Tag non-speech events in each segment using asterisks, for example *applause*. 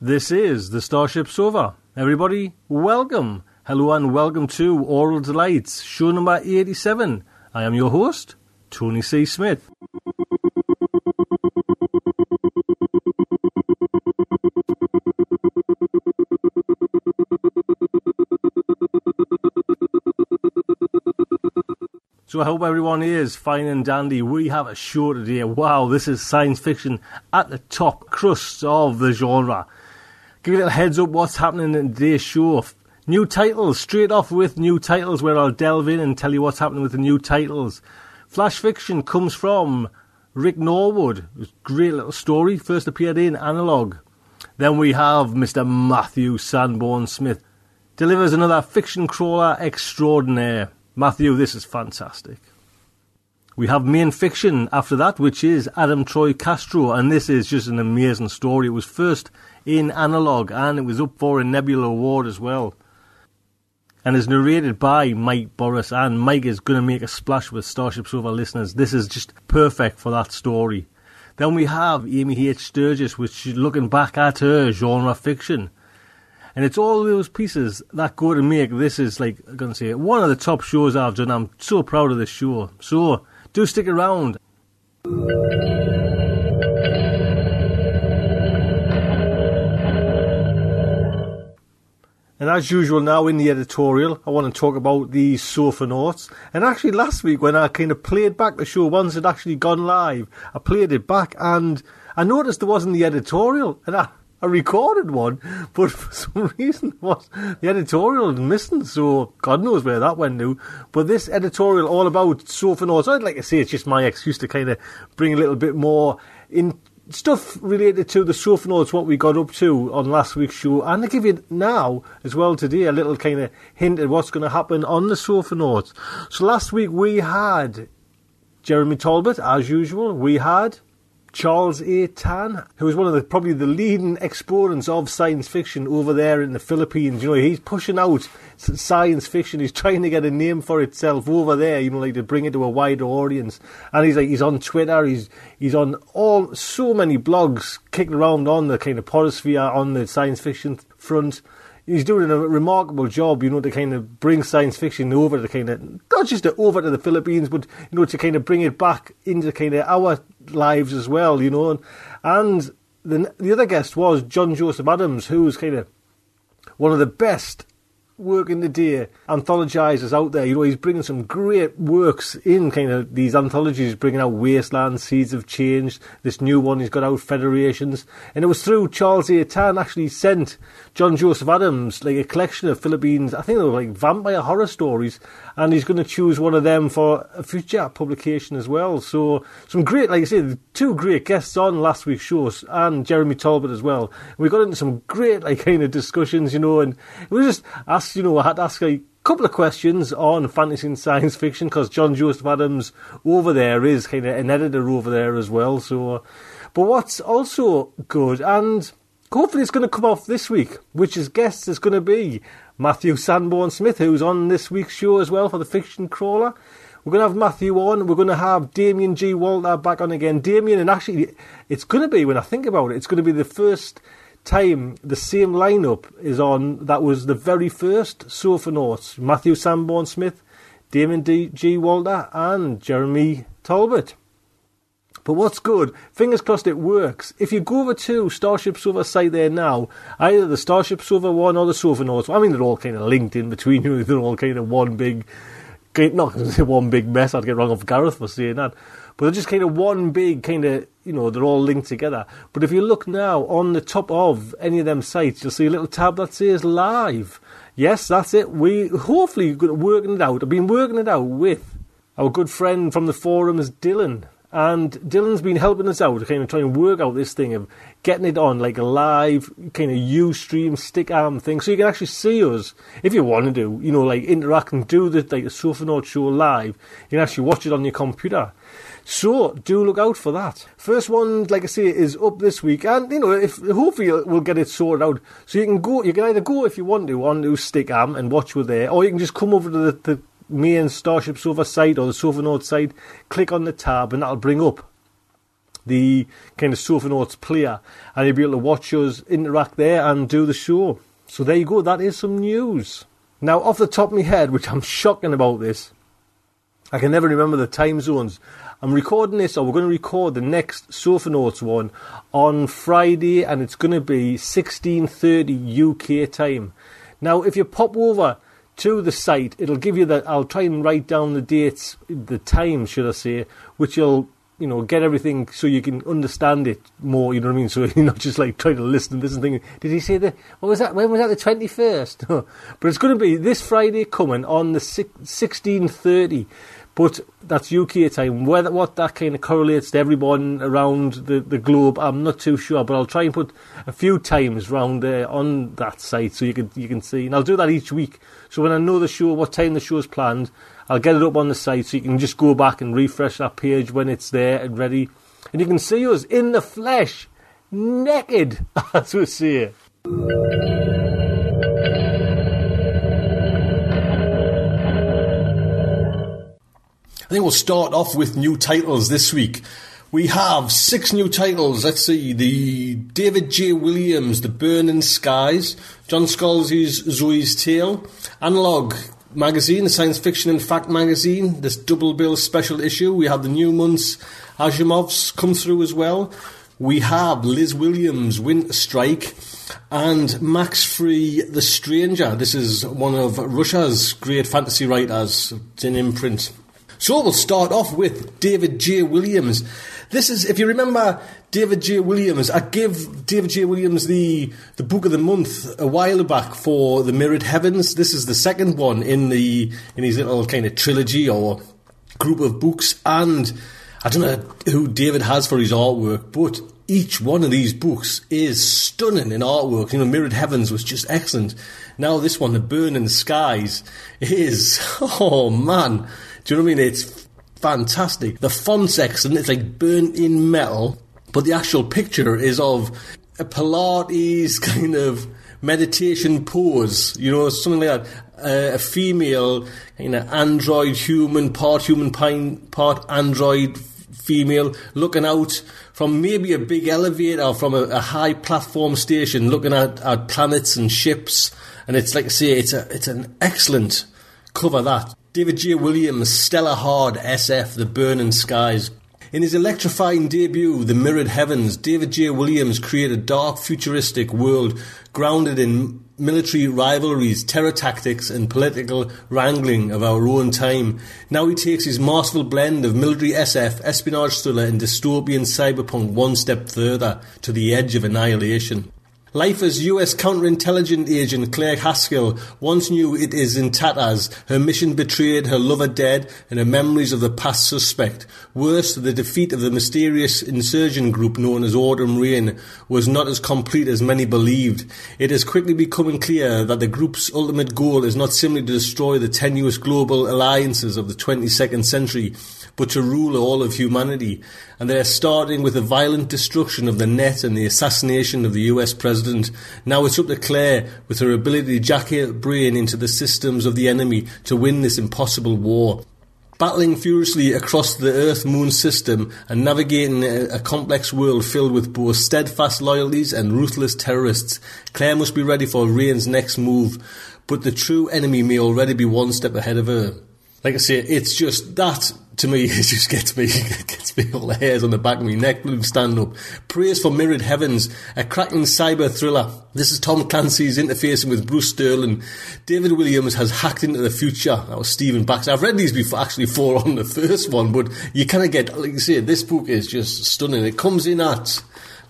This is the Starship Sofa. Everybody, welcome. Hello and welcome to Aural Delights, show number 87. I am your host, Tony C. Smith. So I hope everyone is fine and dandy. We have a show today. Wow, this is science fiction at the top crust of the genre. Give you a little heads up what's happening in today's show. New titles, straight off with new titles where I'll delve in and tell you what's happening with the new titles. Flash Fiction comes from Rick Norwood. Great little story. First appeared in Analog. Then we have Mr. Matthew Sanborn Smith. Delivers another fiction crawler extraordinaire. Matthew, this is fantastic. We have main fiction after that, which is Adam Troy Castro, and this is just an amazing story. It was first in Analog, and it was up for a Nebula Award as well. And is narrated by Mike Boris, and Mike is going to make a splash with Starship Sofa listeners. This is just perfect for that story. Then we have Amy H. Sturgis, which is looking back at her genre fiction. And it's all those pieces that go to make this is like I'm gonna say one of the top shows I've done. I'm so proud of this show. So do stick around. And as usual now in the editorial, I want to talk about the SofaNauts. And actually last week when I kind of played back the show once it actually gone live, I played it back and I noticed there wasn't the editorial. And I, I recorded one, but for *laughs* some reason was the editorial was missing. So God knows where that went to. But this editorial all about SofaNauts. I'd like to say it's just my excuse to kind of bring a little bit more in stuff related to the SofaNauts, what we got up to on last week's show, and to give you now as well today a little kind of hint at what's going to happen on the SofaNauts. So last week we had Jeremy Talbot as usual. We had Charles A. Tan, who is one of the probably the leading exponents of science fiction over there in the Philippines. You know, he's pushing out science fiction. He's trying to get a name for itself over there. You know, like to bring it to a wider audience. And he's like, he's on Twitter. He's he's on all so many blogs kicking around on the kind of podosphere on the science fiction front he's doing a remarkable job, you know, to kind of bring science fiction over to kind of not just to over to the Philippines, but you know, to kind of bring it back into kind of our lives as well, you know. And the the other guest was John Joseph Adams, who's kind of one of the best working today anthologizers out there. You know, he's bringing some great works in kind of these anthologies, bringing out Wasteland, Seeds of Change, this new one he's got out, Federations. And it was through Charles A. Tan actually sent John Joseph Adams like a collection of Philippines, I think they were like vampire horror stories, and he's going to choose one of them for a future publication as well. So some great, like I said, two great guests on last week's shows, and Jeremy Talbot as well. We got into some great like kind of discussions, you know, and we just asked, you know, I had to ask like couple of questions on fantasy and science fiction because John Joseph Adams over there is kind of an editor over there as well. So, uh, but what's also good and hopefully it's going to come off this week, which is guest is going to be Matthew Sanborn Smith, who's on this week's show as well for the Fiction Crawler. We're going to have Matthew on. We're going to have Damien G. Walter back on again. Damien, and actually, it's going to be, when I think about it, it's going to be the first time the same lineup is on that was the very first SofaNauts Matthew Sanborn Smith, Damon D. G. Walter, and Jeremy Talbot. But what's good, fingers crossed it works. If you go over to Starship Sofa site there now, either the Starship Sofa one or the SofaNauts, I mean, they're all kind of linked in between *laughs* you, they're all kind of one big, not *laughs* one big mess, I'd get wrong off Gareth for saying that. But they're just kind of one big kind of, you know, they're all linked together. But if you look now on the top of any of them sites, you'll see a little tab that says live. Yes, that's it. We hopefully working it out. I've been working it out with our good friend from the forums, Dylan. And Dylan's been helping us out to kind of try and work out this thing of getting it on like a live kind of Ustream Stickam thing, so you can actually see us if you want to do, you know, like interact and do the like the SofaNaut show live. You can actually watch it on your computer. So do look out for that. First one, like I say, is up this week, and you know, if hopefully we'll get it sorted out. So you can go, you can either go if you want to on to Stickam and watch with there, or you can just come over to the, the main Starship Sofa site or the SofaNauts site, click on the tab, and that'll bring up the kind of SofaNauts player, and you'll be able to watch us interact there and do the show. So there you go. That is some news. Now, off the top of my head, which I'm shocking about this, I can never remember the time zones. I'm recording this, or we're going to record the next SofaNauts one on Friday, and it's going to be 16:30 UK time. Now, if you pop over to the site, it'll give you that. I'll try and write down the dates, the time, should I say, which you'll you know get everything so you can understand it more. You know what I mean? So *laughs* you're not just like trying to listen to this and thinking, did he say that? What was that? When was that? The twenty first? *laughs* but it's going to be this Friday coming on the sixteen thirty. But that's UK time. Whether what that kind of correlates to everyone around the, the globe, I'm not too sure. But I'll try and put a few times round there on that site so you can you can see. And I'll do that each week. So when I know the show, what time the show is planned, I'll get it up on the site so you can just go back and refresh that page when it's there and ready, and you can see us in the flesh, naked, *laughs* as we say. I think we'll start off with new titles this week. We have six new titles. Let's see. The David J. Williams, The Burning Skies, John Scalzi's Zoe's Tale, Analog magazine, the science fiction and fact magazine, this double bill special issue. We have the Newmon's Asimov's come through as well. We have Liz Williams, Winter Strike, and Max Frei, The Stranger. This is one of Russia's great fantasy writers. It's an imprint. So we'll start off with David J. Williams. This is, if you remember David J. Williams, I gave David J. Williams the, the book of the month a while back for The Mirrored Heavens. This is the second one in the in his little kind of trilogy or group of books. And I don't know who David has for his artwork, but each one of these books is stunning in artwork. You know, Mirrored Heavens was just excellent. Now this one, The Burning Skies, is, *laughs* oh man, do you know what I mean? It's fantastic. The font's excellent. It's like burnt in metal, but the actual picture is of a Pilates *laughs* kind of meditation pose. You know, something like that. Uh, a female, you know, android human, part human, pine, part android female, looking out from maybe a big elevator or from a, a high platform station, looking at, at planets and ships. And it's like I say, it's a it's an excellent cover that. David J. Williams, Stella Hard, SF, The Burning Skies. In his electrifying debut, The Mirrored Heavens, David J. Williams created a dark, futuristic world grounded in military rivalries, terror tactics, and political wrangling of our own time. Now he takes his masterful blend of military SF, espionage thriller, and dystopian cyberpunk one step further to the edge of annihilation. Life as US counterintelligence agent Claire Haskell once knew it is in tatters, her mission betrayed, her lover dead, and her memories of the past suspect. Worse, the defeat of the mysterious insurgent group known as Autumn Rain was not as complete as many believed. It is quickly becoming clear that the group's ultimate goal is not simply to destroy the tenuous global alliances of the 22nd century, but to rule all of humanity. And they are starting with the violent destruction of the net and the assassination of the US president. Now it's up to Claire, with her ability to jack her brain into the systems of the enemy, to win this impossible war. Battling furiously across the Earth Moon system and navigating a, complex world filled with both steadfast loyalties and ruthless terrorists, Claire must be ready for Rain's next move. But the true enemy may already be one step ahead of her. Like I say, it's just that to me, *laughs* it just gets me, *laughs* gets me all the hairs on the back of my neck stand up. Praise for Mirrored Heavens, a cracking cyber thriller. This is Tom Clancy's interfacing with Bruce Sterling. David Williams has hacked into the future. That was Stephen Baxter. I've read these before, actually four on the first one, but you kind of get, like you say, this book is just stunning. It comes in at,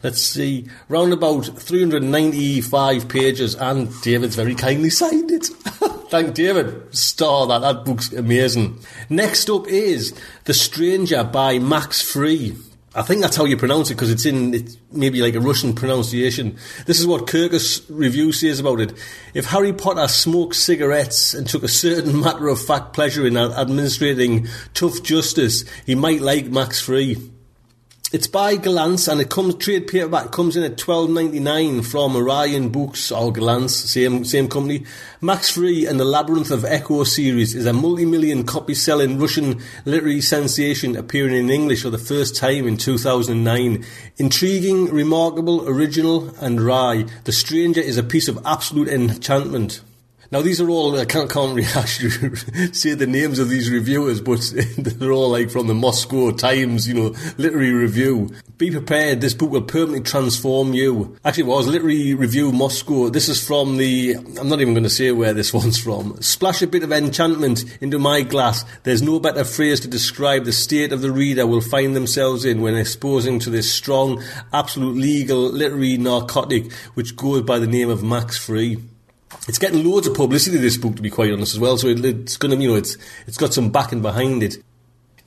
let's see, round about 395 pages, and David's very kindly signed it. *laughs* Thank David. Star that. That book's amazing. Next up is The Stranger by Max Frei. I think that's how you pronounce it because it's in it's maybe like a Russian pronunciation. This is what Kirkus review says about it. If Harry Potter smoked cigarettes and took a certain matter of fact pleasure in administrating tough justice, he might like Max Frei. It's by Gollancz and it comes trade paperback comes in at twelve ninety nine from Orion Books or Gollancz, same same company. Max Frei and the Labyrinth of Echo series is a multi-million copy selling Russian literary sensation appearing in English for the first time in two thousand nine. Intriguing, remarkable, original, and wry. The Stranger is a piece of absolute enchantment. Now these are all I can't, can't *laughs* actually say the names of these reviewers, but *laughs* they're all like from the Moscow Times, you know, literary review. Be prepared, this book will permanently transform you. Actually, it was literary review Moscow. This is from the. I'm not even going to say where this *laughs* one's from. Splash a bit of enchantment into my glass. There's no better phrase to describe the state of the reader will find themselves in when exposing to this strong, absolute legal literary narcotic, which goes by the name of Max Frei it's getting loads of publicity. This book, to be quite honest, as well. So it, it's going to, you know, it's it's got some backing behind it.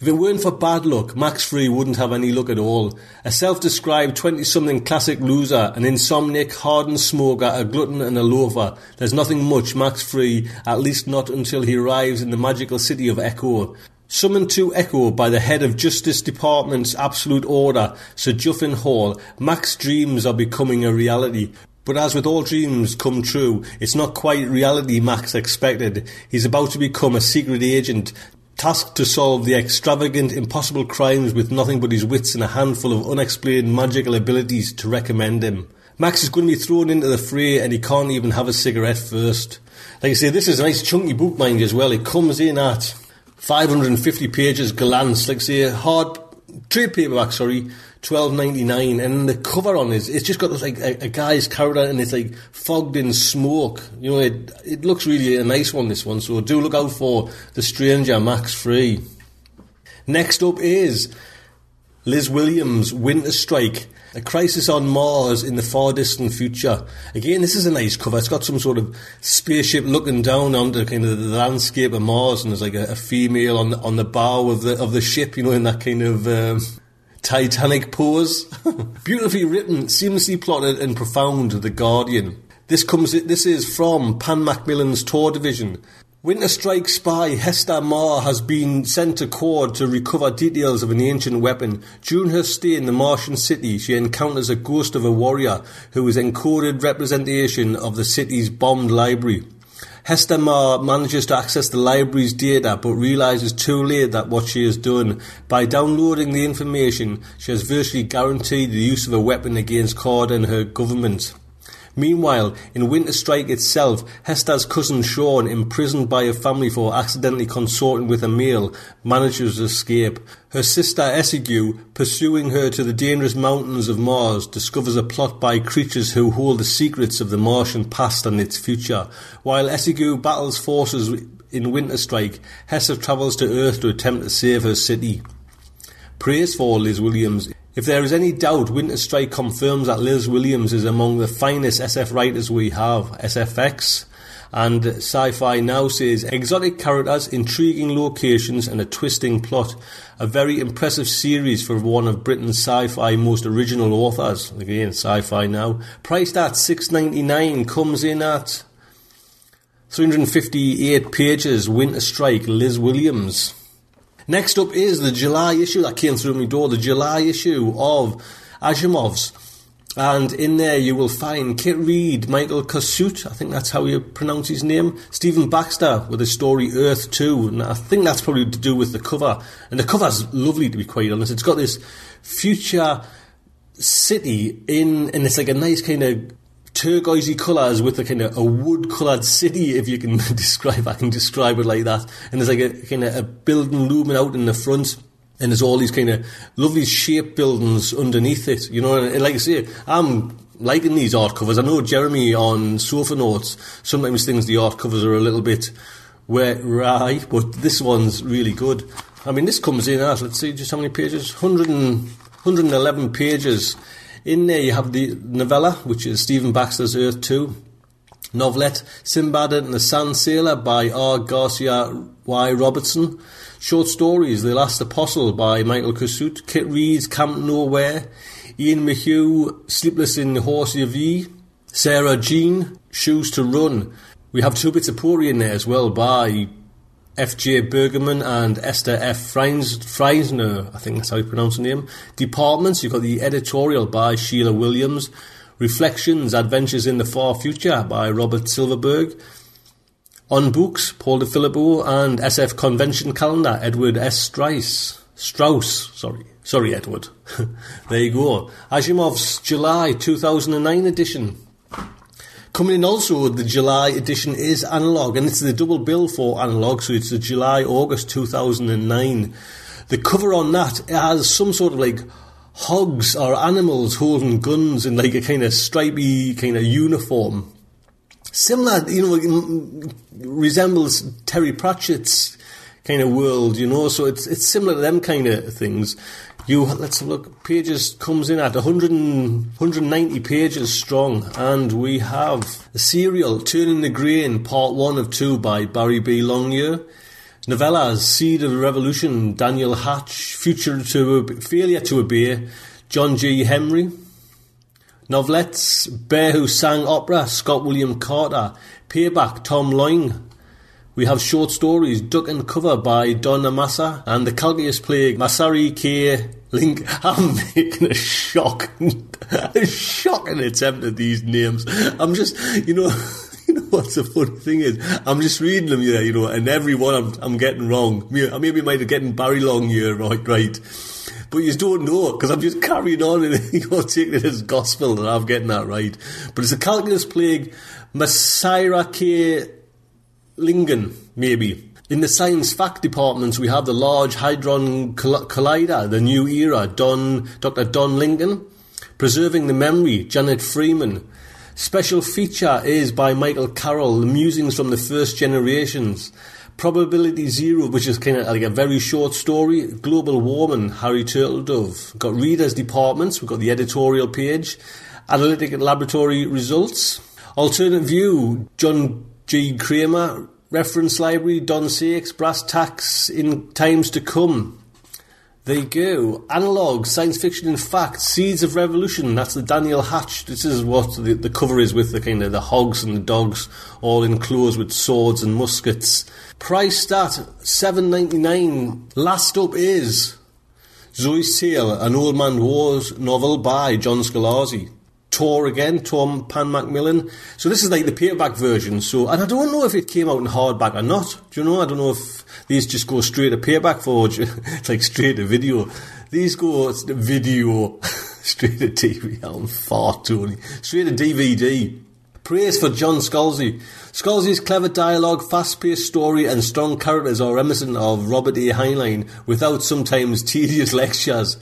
If it weren't for bad luck, Max Frei wouldn't have any luck at all. A self-described 20-something classic loser, an insomniac, hardened smoker, a glutton and a loafer. There's nothing much Max Frei, at least not until he arrives in the magical city of Echo. Summoned to Echo by the head of Justice Department's absolute order, Sir Juffin Hall, Mac's dreams are becoming a reality. But as with all dreams come true, it's not quite reality Max expected. He's about to become a secret agent, tasked to solve the extravagant, impossible crimes with nothing but his wits and a handful of unexplained magical abilities to recommend him. Max is going to be thrown into the fray and he can't even have a cigarette first. Like I say, this is a nice chunky book, mind as well. It comes in at 550 pages, glance, like say, hard trade paperback, sorry, twelve ninety nine, and the cover on is it's just got this like a, a, guy's character and it's like fogged in smoke. You know, it it looks really a nice one. This one, so do look out for the Stranger Max Frei. Next up is Liz Williams' Winter Strike. A crisis on Mars in the far distant future. Again, this is a nice cover. It's got some sort of spaceship looking down onto kind of the landscape of Mars, and there's like a, a female on the, on the bow of the of the ship, you know, in that kind of um, Titanic pose. *laughs* Beautifully written, seamlessly plotted, and profound. The Guardian. This comes. This is from Pan Macmillan's Tor division. Winter Strike spy Hester Marr has been sent to Cord to recover details of an ancient weapon. During her stay in the Martian city, she encounters a ghost of a warrior who is encoded representation of the city's bombed library. Hester Marr manages to access the library's data but realizes too late that what she has done. By downloading the information, she has virtually guaranteed the use of a weapon against Cord and her government. Meanwhile, in Winter Strike itself, Hester's cousin Sean, imprisoned by a family for accidentally consorting with a male, manages to escape. Her sister Essegui, pursuing her to the dangerous mountains of Mars, discovers a plot by creatures who hold the secrets of the Martian past and its future. While Essegui battles forces in Winter Strike, Hester travels to Earth to attempt to save her city. Praise for Liz Williams. If there is any doubt, Winter Strike confirms that Liz Williams is among the finest SF writers we have. SFX and Sci Fi Now says exotic characters, intriguing locations, and a twisting plot. A very impressive series for one of Britain's sci fi most original authors. Again, Sci Fi Now. Priced at six ninety nine, comes in at 358 pages. Winter Strike, Liz Williams. Next up is the July issue that came through my door, the July issue of Asimov's. And in there you will find Kit Reed, Michael Cassutt, I think that's how you pronounce his name, Stephen Baxter with the story Earth 2, and I think that's probably to do with the cover. And the cover's lovely to be quite honest. It's got this future city in, and it's like a nice kind of turquoisey colours with a kind of a wood coloured city, if you can *laughs* describe, I can describe it like that. And there's like a kind of a building looming out in the front. And there's all these kind of lovely shape buildings underneath it, you know. And like I say, I'm liking these art covers. I know Jeremy on SofaNauts sometimes thinks the art covers are a little bit wet, right, but this one's really good. I mean, this comes in at, let's see, just how many pages? 100 and, 111 pages. In there you have the novella, which is Stephen Baxter's Earth 2. Novelette, Sinbad and the Sand Sailor by R. Garcia Y. Robertson. Short stories, The Last Apostle by Michael Cassutt. Kit Reed's Camp Nowhere. Ian McHugh, Sleepless in Horsia V. Sarah Jean, Shoes to Run. We have two bits of poetry in there as well by F.J. Bergmann and Esther F. Friesner, I think that's how you pronounce the name. Departments, you've got the editorial by Sheila Williams. Reflections, Adventures in the Far Future by Robert Silverberg. On Books, Paul Di Filippo and SF Convention Calendar, Edward S. Strauss. Strauss, sorry. Sorry, Edward. *laughs* there you go. Asimov's July 2009 edition. Coming in also, the July edition is analog, and it's the double bill for analog, so it's the July August 2009. The cover on that has some sort of like hogs or animals holding guns in like a kind of stripy kind of uniform. Similar, you know, resembles Terry Pratchett's kind of world, you know, so it's it's similar to them kind of things. You let's look. Pages comes in at 100 190 pages strong, and we have a serial "Turning the Grain" Part One of Two by Barry B. Longyear. Novellas "Seed of Revolution" Daniel Hatch, "Future to Failure to Obey" John G. Henry. Novelettes "Bear Who Sang Opera" Scott William Carter. Payback Tom Loing. We have short stories Duck and Cover by Don Amasa and The Calculus Plague Masari K. Link. I'm *laughs* making a shocking, a shocking attempt at these names. I'm just, you know. *laughs* You know what's the funny thing is, I'm just reading them, yeah, you know, and every one I'm, I'm getting wrong. I maybe might have getting Barry Longyear right, right, but you don't know because I'm just carrying on and *laughs* you're taking it as gospel that I'm getting that right. But it's a calculus plague, Masaira K. Lingen, maybe. In the science fact departments, we have the Large Hadron Collider, the New Era, Don, Dr. Don Lincoln. Preserving the Memory, Janet Freeman. Special feature is by Michael Carroll, the musings from the first generations. Probability Zero, which is kind of like a very short story. Global Warming, Harry Turtledove. Got readers departments, we've got the editorial page. Analytic and laboratory results. Alternate View, John G. Cramer. Reference Library, Don Sakers, Brass Tacks in Times to Come. There you go. Analog, science fiction and fact, Seeds of Revolution. That's the Daniel Hatch. This is what the, the cover is with the kind of the hogs and the dogs all enclosed with swords and muskets. Priced at seven ninety nine. Last up is Zoe's Tale, an Old Man Wars novel by John Scalzi. Tor again, Tom Pan Macmillan. So this is like the paperback version. So, and I don't know if it came out in hardback or not. Do you know? I don't know if these just go straight to paperback for *laughs* it's like straight to video. These go to video *laughs* Straight to TV. I'm far Tony. Straight to DVD. Praise for John Scalzi. Scalzi's clever dialogue, fast-paced story and strong characters are reminiscent of Robert A. Heinlein without sometimes tedious *laughs* lectures.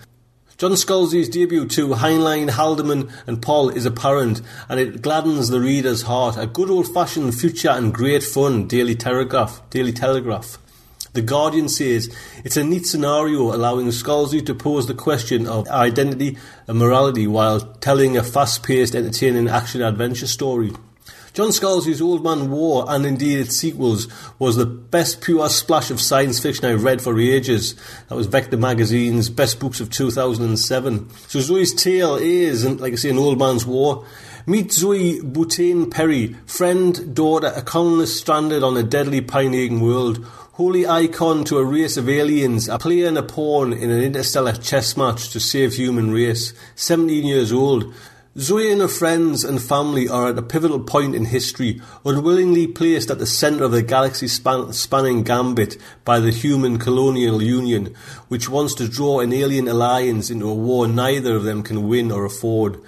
John Scalzi's debut to Heinlein, Haldeman and Pohl is apparent and it gladdens the reader's heart. A good old-fashioned future and great fun Daily Telegraph. Daily Telegraph. The Guardian says it's a neat scenario allowing Scalzi to pose the question of identity and morality while telling a fast paced, entertaining action adventure story. John Scalzi's Old Man War and indeed its sequels was the best pure splash of science fiction I've read for ages. That was Vector Magazine's best books of 2007. So Zoe's tale is, like I say, an Old Man's War. Meet Zoe Boutin Perry, friend, daughter, a colonist stranded on a deadly pioneering world holy icon to a race of aliens, a player and a pawn in an interstellar chess match to save human race. 17 years old. Zoe and her friends and family are at a pivotal point in history, unwillingly placed at the centre of the galaxy span- spanning gambit by the human colonial union, which wants to draw an alien alliance into a war neither of them can win or afford.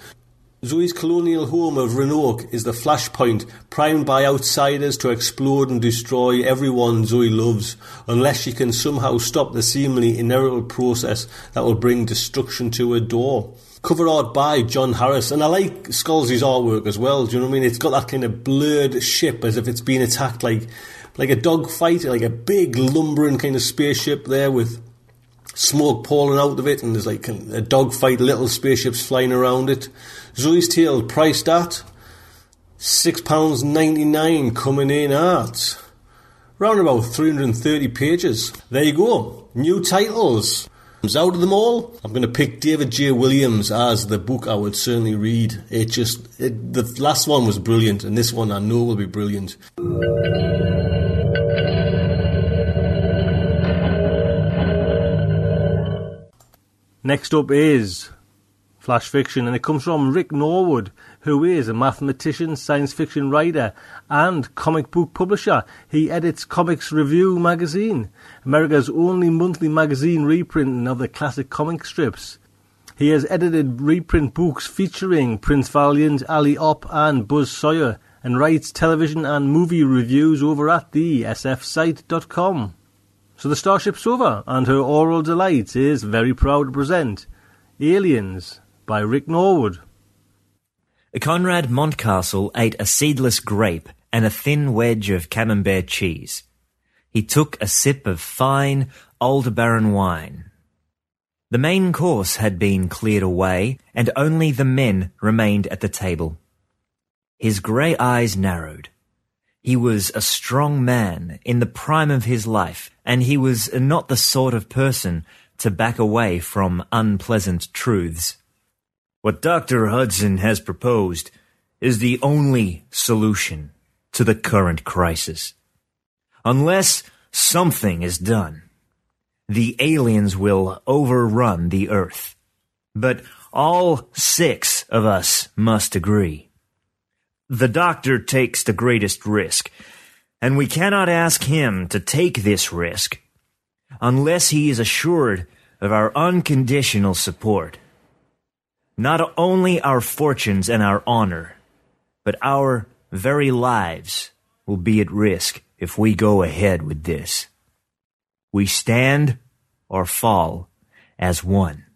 Zoe's colonial home of Roanoke is the flashpoint, primed by outsiders to explode and destroy everyone Zoe loves, unless she can somehow stop the seemingly inevitable process that will bring destruction to her door. Cover art by John Harris, and I like Scalzi's artwork as well. Do you know what I mean? It's got that kind of blurred ship as if it's been attacked like like a dogfight, like a big lumbering kind of spaceship there with smoke pouring out of it, and there's like a dogfight, little spaceships flying around it. Zoe's Tale priced at £6.99 coming in at round about 330 pages. There you go. New titles. Out of them all, I'm going to pick David J. Williams as the book I would certainly read. It just, it, the last one was brilliant, and this one I know will be brilliant. Next up is Flash Fiction, and it comes from Rick Norwood, who is a mathematician, science fiction writer, and comic book publisher. He edits Comics Review magazine, America's only monthly magazine reprinting of the classic comic strips. He has edited reprint books featuring Prince Valiant, Alley Oop, and Buzz Sawyer, and writes television and movie reviews over at the sfsite.com. So the Starship Sofa and her oral delight is very proud to present Aliens by Rick Norwood. Conrad Montcastle ate a seedless grape and a thin wedge of camembert cheese. He took a sip of fine, old Baron wine. The main course had been cleared away, and only the men remained at the table. His grey eyes narrowed. He was a strong man in the prime of his life, and he was not the sort of person to back away from unpleasant truths. What Dr. Hudson has proposed is the only solution to the current crisis. Unless something is done, the aliens will overrun the Earth. But all six of us must agree. The doctor takes the greatest risk, and we cannot ask him to take this risk unless he is assured of our unconditional support. Not only our fortunes and our honor, but our very lives will be at risk if we go ahead with this. We stand or fall as one.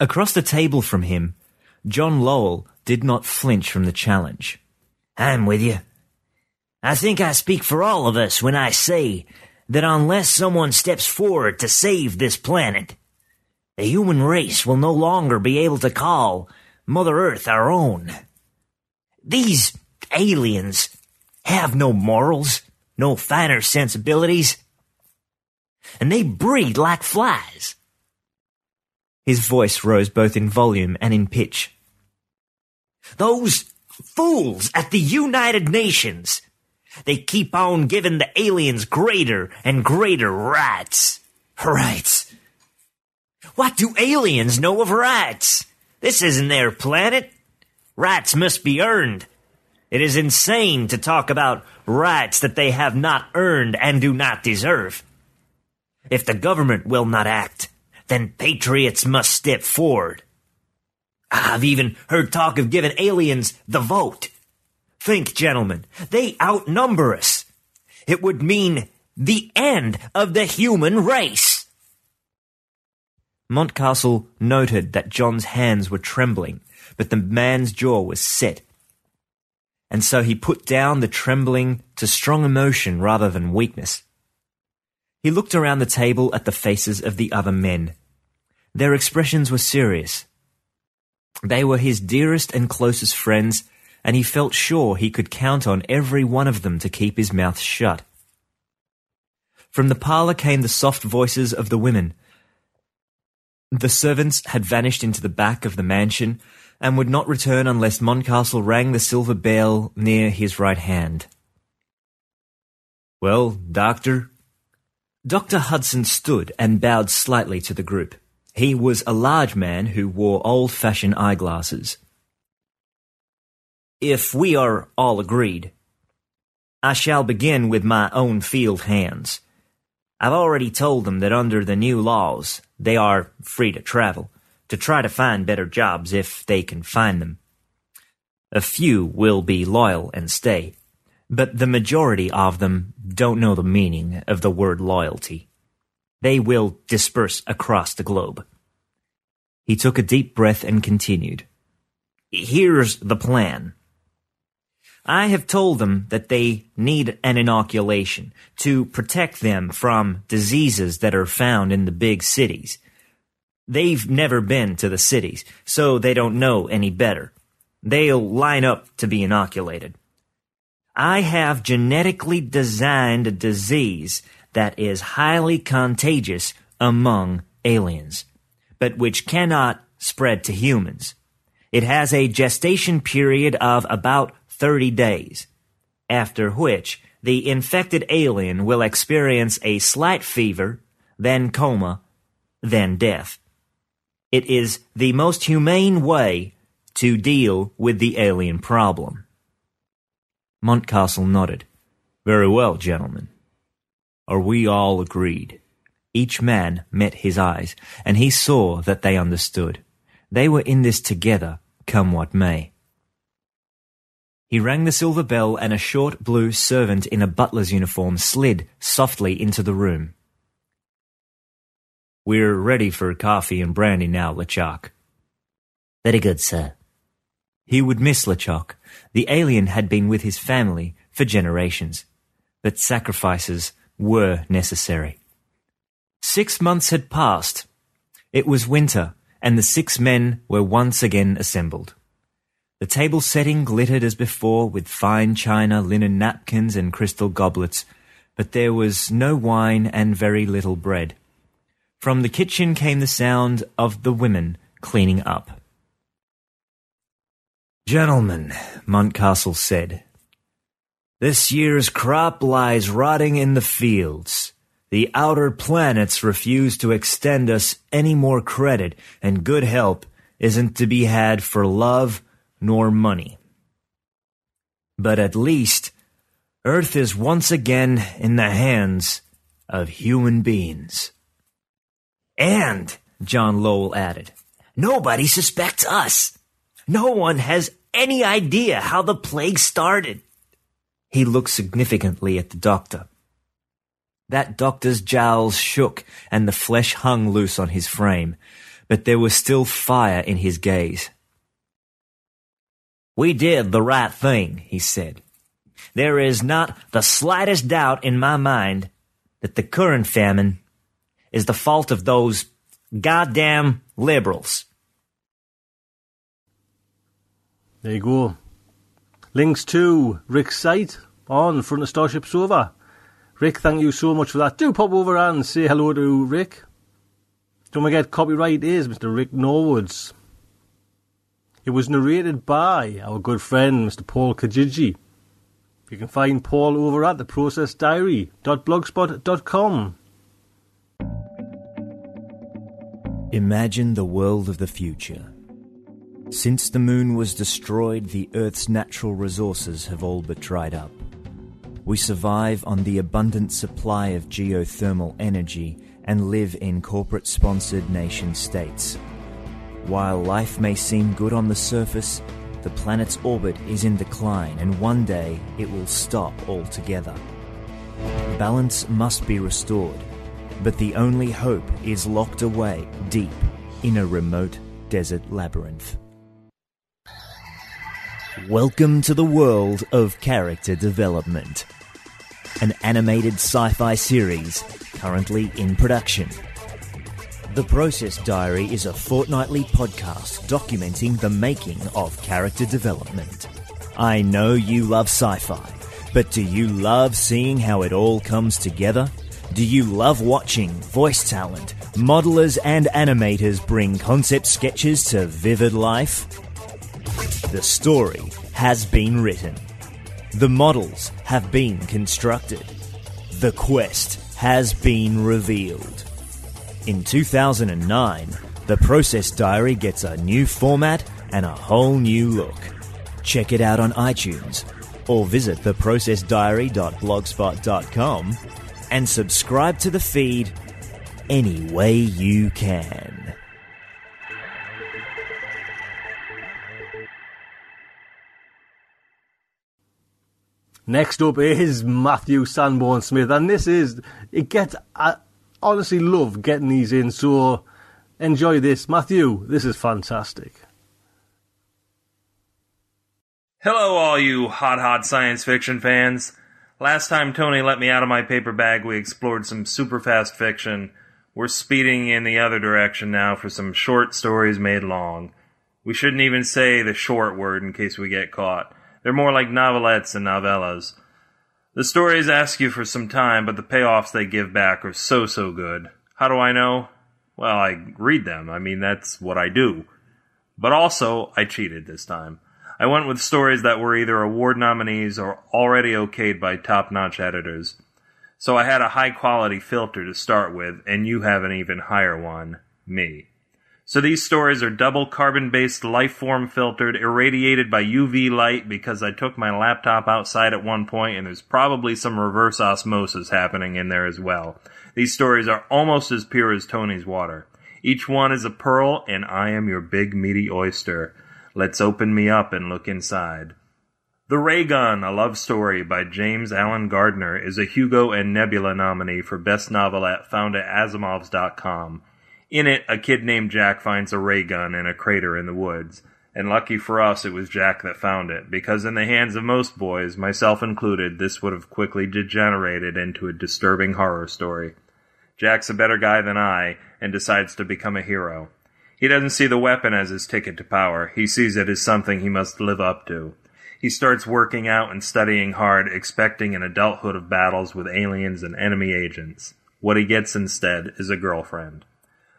Across the table from him, John Lowell did not flinch from the challenge. I'm with you. I think I speak for all of us when I say that unless someone steps forward to save this planet, the human race will no longer be able to call Mother Earth our own. These aliens have no morals, no finer sensibilities, and they breed like flies. His voice rose both in volume and in pitch. Those fools at the United Nations. They keep on giving the aliens greater and greater rights. Rights. What do aliens know of rights? This isn't their planet. Rights must be earned. It is insane to talk about rights that they have not earned and do not deserve. If the government will not act, then patriots must step forward. I've even heard talk of giving aliens the vote. Think, gentlemen, they outnumber us. It would mean the end of the human race. Montcastle noted that John's hands were trembling, but the man's jaw was set. And so he put down the trembling to strong emotion rather than weakness. He looked around the table at the faces of the other men. Their expressions were serious. They were his dearest and closest friends, and he felt sure he could count on every one of them to keep his mouth shut. From the parlour came the soft voices of the women. The servants had vanished into the back of the mansion and would not return unless Montcastle rang the silver bell near his right hand. Well, doctor? Dr. Hudson stood and bowed slightly to the group. He was a large man who wore old fashioned eyeglasses. If we are all agreed, I shall begin with my own field hands. I've already told them that under the new laws, they are free to travel, to try to find better jobs if they can find them. A few will be loyal and stay, but the majority of them don't know the meaning of the word loyalty. They will disperse across the globe. He took a deep breath and continued. Here's the plan. I have told them that they need an inoculation to protect them from diseases that are found in the big cities. They've never been to the cities, so they don't know any better. They'll line up to be inoculated. I have genetically designed a disease that is highly contagious among aliens, but which cannot spread to humans. It has a gestation period of about 30 days, after which the infected alien will experience a slight fever, then coma, then death. It is the most humane way to deal with the alien problem. Montcastle nodded. Very well, gentlemen. Are we all agreed? Each man met his eyes, and he saw that they understood. They were in this together, come what may. He rang the silver bell, and a short blue servant in a butler's uniform slid softly into the room. We're ready for coffee and brandy now, LeChuck. Very good, sir. He would miss LeChuck. The alien had been with his family for generations, but sacrifices were necessary. Six months had passed. It was winter, and the six men were once again assembled. The table setting glittered as before with fine china, linen napkins, and crystal goblets, but there was no wine and very little bread. From the kitchen came the sound of the women cleaning up. Gentlemen, Montcastle said, this year's crop lies rotting in the fields. The outer planets refuse to extend us any more credit, and good help isn't to be had for love nor money. But at least Earth is once again in the hands of human beings. And, John Lowell added, nobody suspects us. No one has any idea how the plague started. He looked significantly at the doctor. That doctor's jowls shook and the flesh hung loose on his frame, but there was still fire in his gaze. We did the right thing, he said. There is not the slightest doubt in my mind that the current famine is the fault of those goddamn liberals. There you go. Links to Rick's site on front of Starship Sofa. Rick, thank you so much for that. Do pop over and say hello to Rick. Don't forget, copyright is Mr. Rick Norwood's. It was narrated by our good friend Mr. Paul Kijiji. You can find Paul over at theprocessdiary.blogspot.com. Imagine the world of the future. Since the moon was destroyed, the Earth's natural resources have all but dried up. We survive on the abundant supply of geothermal energy and live in corporate sponsored nation states While life may seem good on the surface, the planet's orbit is in decline and one day it will stop altogether. Balance must be restored, but the only hope is locked away deep in a remote desert labyrinth. Welcome to the world of character development, an animated sci fi series currently in production. The Process Diary is a fortnightly podcast documenting the making of character development. I know you love sci fi, but do you love seeing how it all comes together? Do you love watching voice talent, modelers, and animators bring concept sketches to vivid life? The story has been written. The models have been constructed. The quest has been revealed. In 2009, the Process Diary gets a new format and a whole new look. Check it out on iTunes or visit theprocessdiary.blogspot.com and subscribe to the feed any way you can. Next up is Matthew Sanborn Smith, and this is it gets. I honestly love getting these in, so enjoy this, Matthew. This is fantastic. Hello, all you hot, hot science fiction fans. Last time Tony let me out of my paper bag, we explored some super fast fiction. We're speeding in the other direction now for some short stories made long. We shouldn't even say the short word in case we get caught. They're more like novelettes and novellas. The stories ask you for some time, but the payoffs they give back are so, so good. How do I know? Well, I read them. I mean, that's what I do. But also, I cheated this time. I went with stories that were either award nominees or already okayed by top notch editors. So I had a high quality filter to start with, and you have an even higher one me. So these stories are double carbon based life form filtered, irradiated by UV light because I took my laptop outside at one point and there's probably some reverse osmosis happening in there as well. These stories are almost as pure as Tony's water. Each one is a pearl and I am your big meaty oyster. Let's open me up and look inside. The Ray Gun, a love story by James Alan Gardner, is a Hugo and Nebula nominee for Best Novelette found at Asimovs.com. In it, a kid named Jack finds a ray gun in a crater in the woods. And lucky for us, it was Jack that found it, because in the hands of most boys, myself included, this would have quickly degenerated into a disturbing horror story. Jack's a better guy than I, and decides to become a hero. He doesn't see the weapon as his ticket to power, he sees it as something he must live up to. He starts working out and studying hard, expecting an adulthood of battles with aliens and enemy agents. What he gets instead is a girlfriend.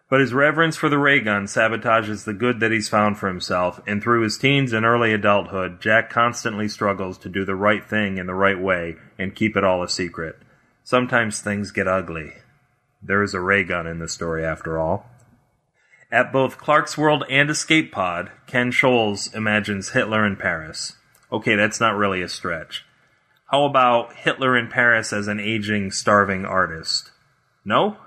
But his reverence for the ray gun sabotages the good that he's found for himself, and through his teens and early adulthood, Jack constantly struggles to do the right thing in the right way and keep it all a secret. Sometimes things get ugly. There is a ray gun in the story, after all. At both Clarkesworld and Escape Pod, Ken Scholes imagines Hitler in Paris. Okay, that's not really a stretch. How about Hitler in Paris as an aging, starving artist? No?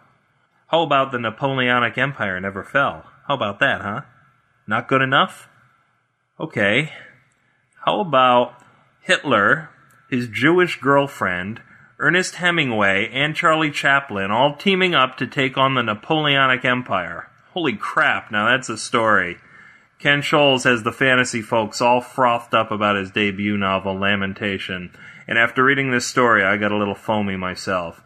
How about the Napoleonic Empire never fell? How about that, huh? Not good enough? Okay. How about Hitler, his Jewish girlfriend, Ernest Hemingway, and Charlie Chaplin all teaming up to take on the Napoleonic Empire? Holy crap, now that's a story. Ken Scholes has the fantasy folks all frothed up about his debut novel, Lamentation, and after reading this story, I got a little foamy myself.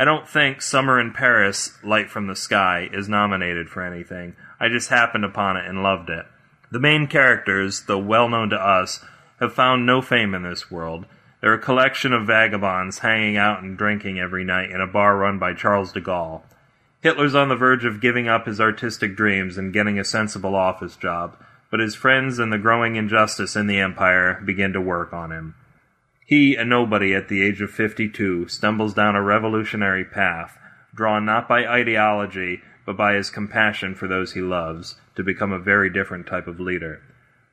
I don't think Summer in Paris, Light from the Sky, is nominated for anything. I just happened upon it and loved it. The main characters, though well known to us, have found no fame in this world. They're a collection of vagabonds hanging out and drinking every night in a bar run by Charles de Gaulle. Hitler's on the verge of giving up his artistic dreams and getting a sensible office job, but his friends and the growing injustice in the empire begin to work on him. He, a nobody at the age of 52, stumbles down a revolutionary path, drawn not by ideology, but by his compassion for those he loves, to become a very different type of leader.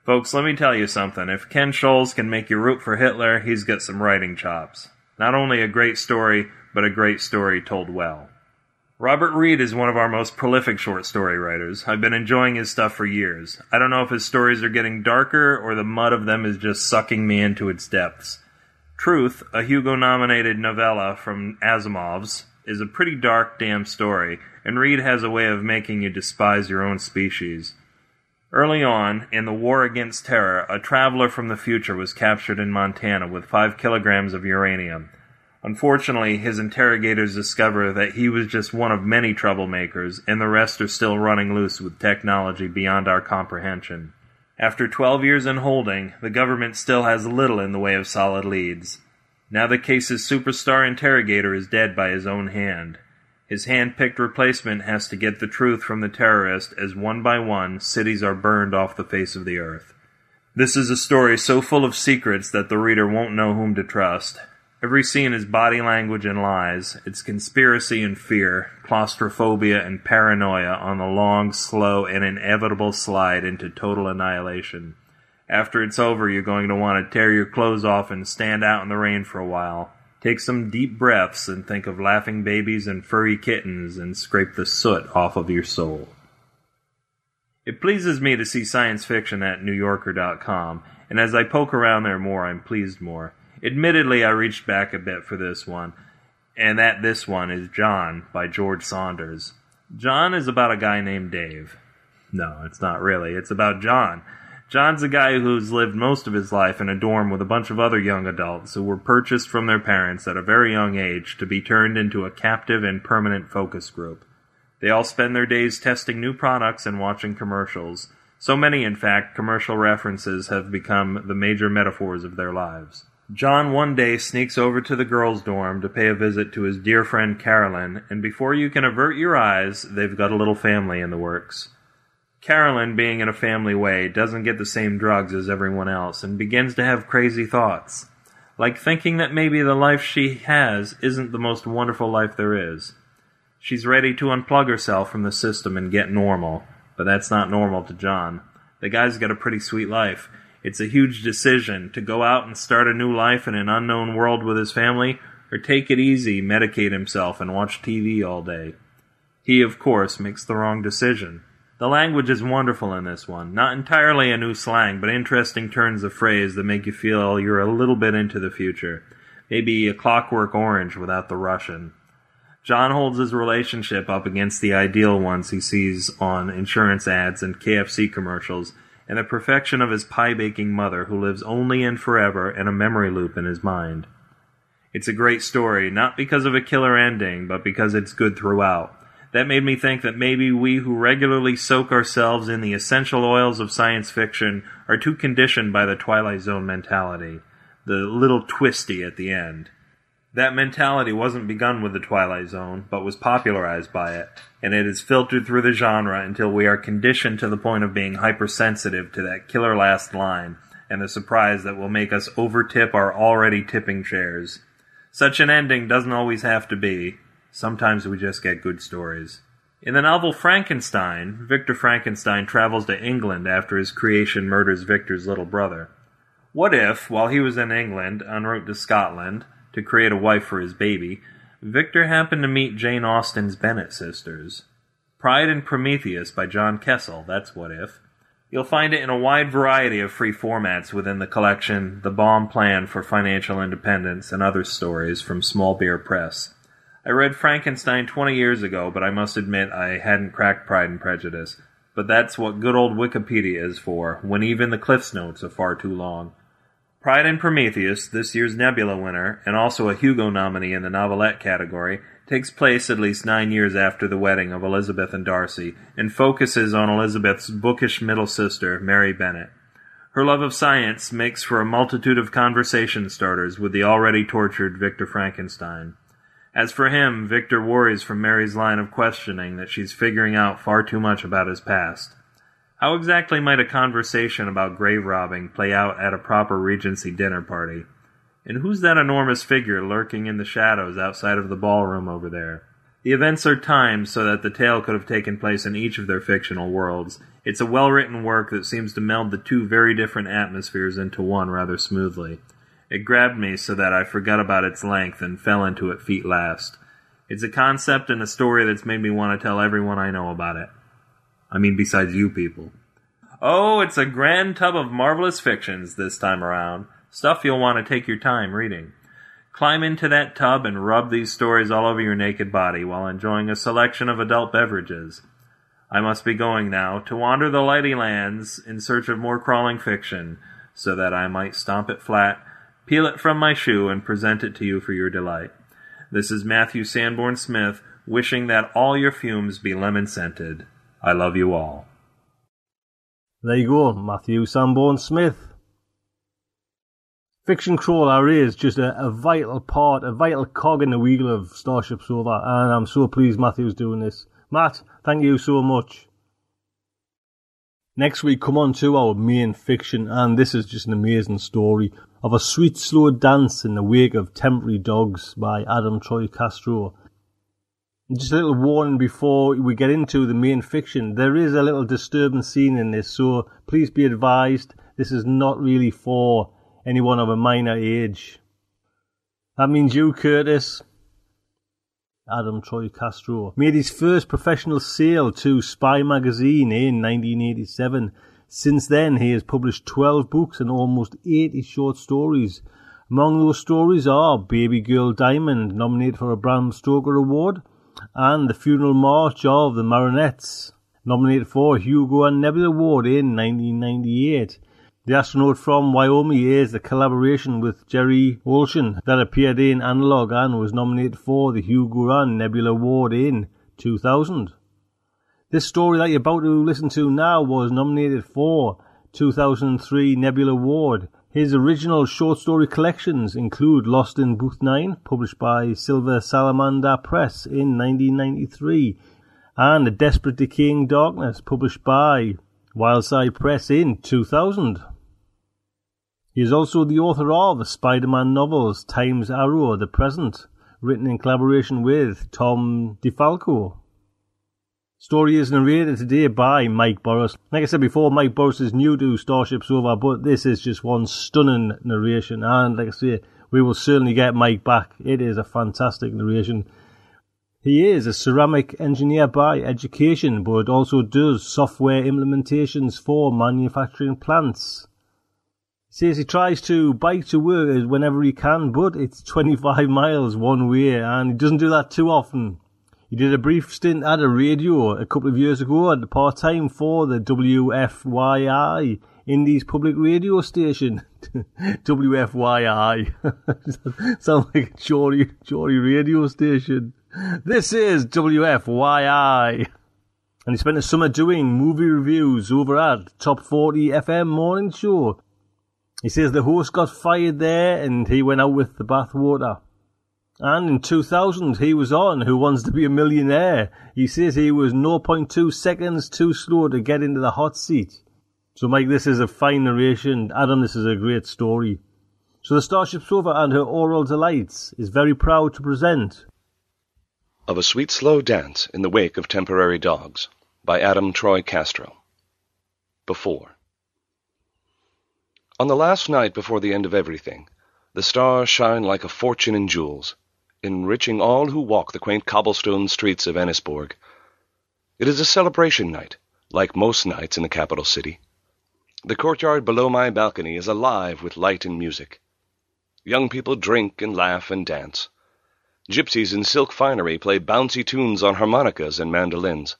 Folks, let me tell you something. If Ken Scholes can make you root for Hitler, he's got some writing chops. Not only a great story, but a great story told well. Robert Reed is one of our most prolific short story writers. I've been enjoying his stuff for years. I don't know if his stories are getting darker or the mud of them is just sucking me into its depths. Truth, a Hugo nominated novella from Asimov's, is a pretty dark, damn story, and Reed has a way of making you despise your own species. Early on, in the War Against Terror, a traveler from the future was captured in Montana with five kilograms of uranium. Unfortunately, his interrogators discover that he was just one of many troublemakers, and the rest are still running loose with technology beyond our comprehension. After 12 years in holding, the government still has little in the way of solid leads. Now the case's superstar interrogator is dead by his own hand. His hand picked replacement has to get the truth from the terrorist as one by one cities are burned off the face of the earth. This is a story so full of secrets that the reader won't know whom to trust. Every scene is body language and lies. It's conspiracy and fear, claustrophobia and paranoia on the long, slow, and inevitable slide into total annihilation. After it's over, you're going to want to tear your clothes off and stand out in the rain for a while. Take some deep breaths and think of laughing babies and furry kittens and scrape the soot off of your soul. It pleases me to see science fiction at NewYorker.com, and as I poke around there more, I'm pleased more. Admittedly, I reached back a bit for this one, and that this one is John by George Saunders. John is about a guy named Dave. No, it's not really. It's about John. John's a guy who's lived most of his life in a dorm with a bunch of other young adults who were purchased from their parents at a very young age to be turned into a captive and permanent focus group. They all spend their days testing new products and watching commercials. So many, in fact, commercial references have become the major metaphors of their lives. John one day sneaks over to the girls' dorm to pay a visit to his dear friend Carolyn, and before you can avert your eyes, they've got a little family in the works. Carolyn, being in a family way, doesn't get the same drugs as everyone else and begins to have crazy thoughts, like thinking that maybe the life she has isn't the most wonderful life there is. She's ready to unplug herself from the system and get normal, but that's not normal to John. The guy's got a pretty sweet life it's a huge decision to go out and start a new life in an unknown world with his family, or take it easy, medicate himself, and watch TV all day. He, of course, makes the wrong decision. The language is wonderful in this one. Not entirely a new slang, but interesting turns of phrase that make you feel you're a little bit into the future. Maybe a clockwork orange without the Russian. John holds his relationship up against the ideal ones he sees on insurance ads and KFC commercials and the perfection of his pie baking mother who lives only and forever in a memory loop in his mind. It's a great story, not because of a killer ending, but because it's good throughout. That made me think that maybe we who regularly soak ourselves in the essential oils of science fiction are too conditioned by the Twilight Zone mentality, the little twisty at the end. That mentality wasn't begun with the Twilight Zone, but was popularized by it, and it is filtered through the genre until we are conditioned to the point of being hypersensitive to that killer last line and the surprise that will make us overtip our already tipping chairs. Such an ending doesn't always have to be. Sometimes we just get good stories. In the novel Frankenstein, Victor Frankenstein travels to England after his creation murders Victor's little brother. What if, while he was in England, en route to Scotland, to create a wife for his baby, Victor happened to meet Jane Austen's Bennet sisters. Pride and Prometheus by John Kessel, that's what if. You'll find it in a wide variety of free formats within the collection The Baum Plan for Financial Independence and Other Stories from Small Beer Press. I read Frankenstein 20 years ago, but I must admit I hadn't cracked Pride and Prejudice. But that's what good old Wikipedia is for, when even the Cliffs Notes are far too long. Pride and Prometheus, this year's Nebula winner, and also a Hugo nominee in the novelette category, takes place at least nine years after the wedding of Elizabeth and Darcy, and focuses on Elizabeth's bookish middle sister, Mary Bennet. Her love of science makes for a multitude of conversation starters with the already tortured Victor Frankenstein. As for him, Victor worries from Mary's line of questioning that she's figuring out far too much about his past. How exactly might a conversation about grave robbing play out at a proper Regency dinner party? And who's that enormous figure lurking in the shadows outside of the ballroom over there? The events are timed so that the tale could have taken place in each of their fictional worlds. It's a well written work that seems to meld the two very different atmospheres into one rather smoothly. It grabbed me so that I forgot about its length and fell into it feet last. It's a concept and a story that's made me want to tell everyone I know about it. I mean, besides you people. Oh, it's a grand tub of marvelous fictions this time around. Stuff you'll want to take your time reading. Climb into that tub and rub these stories all over your naked body while enjoying a selection of adult beverages. I must be going now to wander the lighty lands in search of more crawling fiction, so that I might stomp it flat, peel it from my shoe, and present it to you for your delight. This is Matthew Sanborn Smith, wishing that all your fumes be lemon scented. I love you all. There you go, Matthew Sanborn Smith. Fiction Crawl Crawler is just a, a, vital part, a vital cog in the wheel of Starship Sofa, and I'm so pleased Matthew's doing this. Matt, thank you so much. Next we come on to our main fiction, and this is just an amazing story of a sweet slow dance in the wake of temporary dogs by Adam Troy Castro. Just a little warning before we get into the main fiction. There is a little disturbing scene in this, so please be advised this is not really for anyone of a minor age. That means you, Curtis, Adam Troy Castro, made his first professional sale to Spy magazine in 1987. Since then, he has published 12 books and almost 80 short stories. Among those stories are Baby Girl Diamond, nominated for a Bram Stoker Award, and The Funeral March of the Marionettes, nominated for Hugo and Nebula Award in 1998. The astronaut from Wyoming is a collaboration with Jerry Oltion that appeared in Analog and was nominated for the Hugo and Nebula Award in 2000. This story that you're about to listen to now was nominated for 2003 Nebula Award. His original short story collections include Lost in Booth 9, published by Silver Salamander Press in 1993, and A Desperate Decaying Darkness, published by Wildside Press in 2000. He is also the author of the Spider-Man novels Time's Arrow, The Present, written in collaboration with Tom DeFalco. Story is narrated today by Mike Borras. Like I said before, Mike Borras is new to Starship Sofa, but this is just one stunning narration. And like I say, we will certainly get Mike back. It is a fantastic narration. He is a ceramic engineer by education, but also does software implementations for manufacturing plants says he tries to bike to work whenever he can, but it's *laughs* 25 miles one way, and he doesn't do that too often. He did a brief stint at a radio a couple of years ago at part time for the WFYI Indies public radio station. *laughs* WFYI. *laughs* Sounds like a Geordie, Geordie radio station. This is WFYI. And he spent the summer doing movie reviews over at Top 40 FM Morning Show he says the host got fired there and he went out with the bathwater. And in 2000, he was on Who Wants to Be a Millionaire. He says he was 0.2 seconds too slow to get into the hot seat. So, Mike, this is a fine narration. Adam, this is a great story. So, the Starship Sofa and her Aural Delights is very proud to present Of a Sweet Slow Dance in the Wake of Temporary Dogs by Adam Troy Castro. Before. On the last night before the end of everything, the stars shine like a fortune in jewels, enriching all who walk the quaint cobblestone streets of Ennisborg. It is a celebration night, like most nights in the capital city. The courtyard below my balcony is alive with light and music. Young people drink and laugh and dance. Gypsies in silk finery play bouncy tunes on harmonicas and mandolins.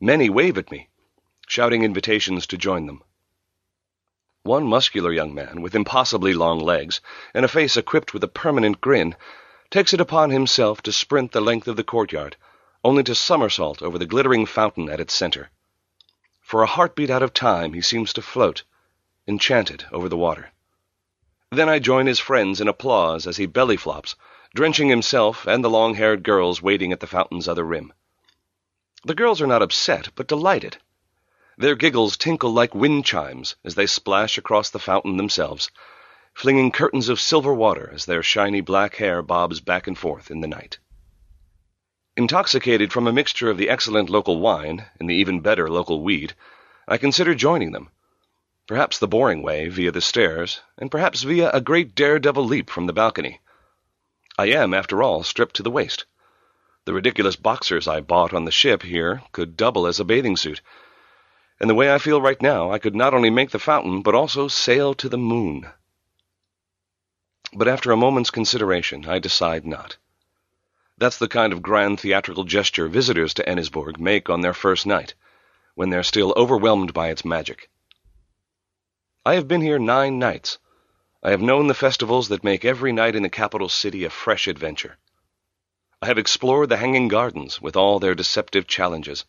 Many wave at me, shouting invitations to join them. One muscular young man, with impossibly long legs, and a face equipped with a permanent grin, takes it upon himself to sprint the length of the courtyard, only to somersault over the glittering fountain at its center. For a heartbeat out of time he seems to float, enchanted over the water. Then I join his friends in applause as he belly flops, drenching himself and the long-haired girls waiting at the fountain's other rim. The girls are not upset, but delighted. Their giggles tinkle like wind chimes as they splash across the fountain themselves, flinging curtains of silver water as their shiny black hair bobs back and forth in the night. Intoxicated from a mixture of the excellent local wine and the even better local weed, I consider joining them. Perhaps the boring way, via the stairs, and perhaps via a great daredevil leap from the balcony. I am, after all, stripped to the waist. The ridiculous boxers I bought on the ship here could double as a bathing suit. And the way I feel right now, I could not only make the fountain, but also sail to the moon. But after a moment's consideration, I decide not. That's the kind of grand theatrical gesture visitors to Ennisborg make on their first night, when they're still overwhelmed by its magic. I have been here nine nights. I have known the festivals that make every night in the capital city a fresh adventure. I have explored the Hanging Gardens with all their deceptive challenges.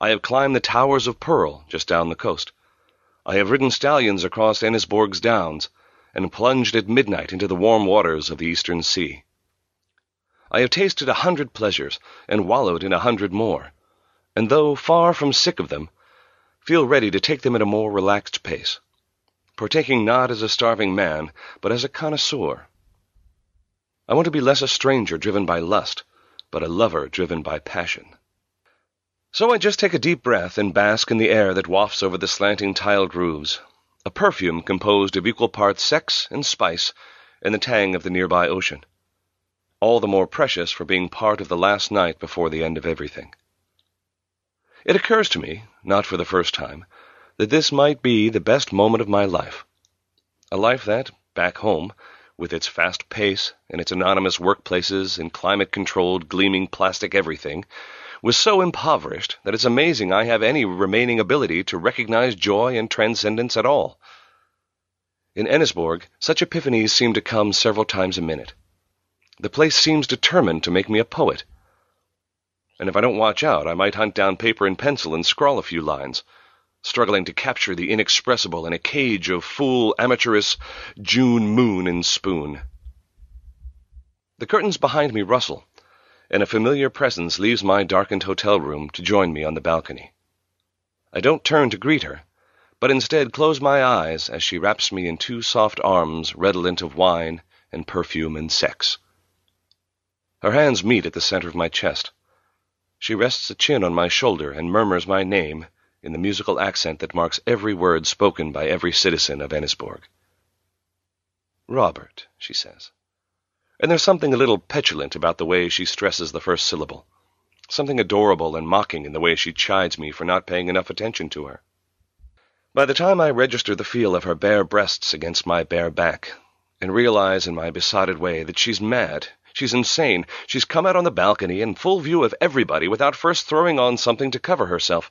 I have climbed the Towers of Pearl just down the coast. I have ridden stallions across Ennisborg's downs and plunged at midnight into the warm waters of the Eastern Sea. I have tasted a hundred pleasures and wallowed in a hundred more, and though far from sick of them, feel ready to take them at a more relaxed pace, partaking not as a starving man, but as a connoisseur. I want to be less a stranger driven by lust, but a lover driven by passion. So I just take a deep breath and bask in the air that wafts over the slanting tiled roofs, a perfume composed of equal parts sex and spice and the tang of the nearby ocean, all the more precious for being part of the last night before the end of everything. It occurs to me, not for the first time, that this might be the best moment of my life. A life that, back home, with its fast pace and its anonymous workplaces and climate-controlled, gleaming plastic everything, was so impoverished that it's amazing I have any remaining ability to recognize joy and transcendence at all. In Ennisborg, such epiphanies seem to come several times a minute. The place seems determined to make me a poet. And if I don't watch out, I might hunt down paper and pencil and scrawl a few lines, struggling to capture the inexpressible in a cage of fool, amateurish June moon and spoon. The curtains behind me rustle and a familiar presence leaves my darkened hotel room to join me on the balcony. I don't turn to greet her, but instead close my eyes as she wraps me in two soft arms redolent of wine and perfume and sex. Her hands meet at the center of my chest. She rests a chin on my shoulder and murmurs my name in the musical accent that marks every word spoken by every citizen of Ennisborg. Robert, she says and there's something a little petulant about the way she stresses the first syllable, something adorable and mocking in the way she chides me for not paying enough attention to her. By the time I register the feel of her bare breasts against my bare back, and realize in my besotted way that she's mad, she's insane, she's come out on the balcony in full view of everybody without first throwing on something to cover herself,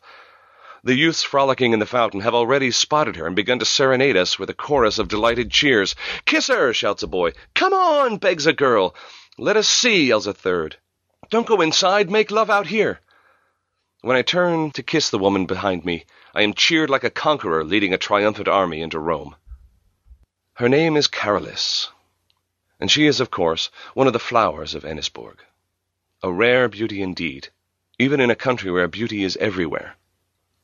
the youths frolicking in the fountain have already spotted her and begun to serenade us with a chorus of delighted cheers. Kiss her, shouts a boy. Come on, begs a girl. Let us see, yells a third. Don't go inside, make love out here. When I turn to kiss the woman behind me, I am cheered like a conqueror leading a triumphant army into Rome. Her name is Carolus, and she is, of course, one of the flowers of Ennisborg. A rare beauty indeed, even in a country where beauty is everywhere.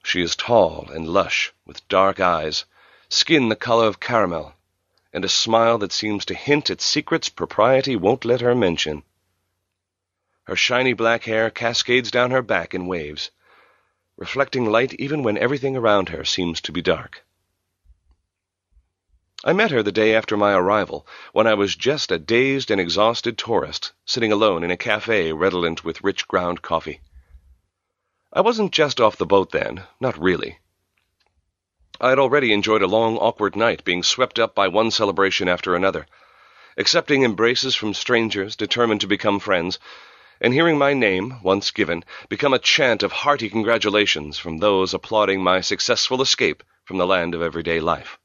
She is tall and lush, with dark eyes, skin the color of caramel, and a smile that seems to hint at secrets propriety won't let her mention. Her shiny black hair cascades down her back in waves, reflecting light even when everything around her seems to be dark. I met her the day after my arrival, when I was just a dazed and exhausted tourist, sitting alone in a cafe redolent with rich ground coffee. I wasn't just off the boat then, not really. I had already enjoyed a long, awkward night, being swept up by one celebration after another, accepting embraces from strangers determined to become friends, and hearing my name, once given, become a chant of hearty congratulations from those applauding my successful escape from the land of everyday life.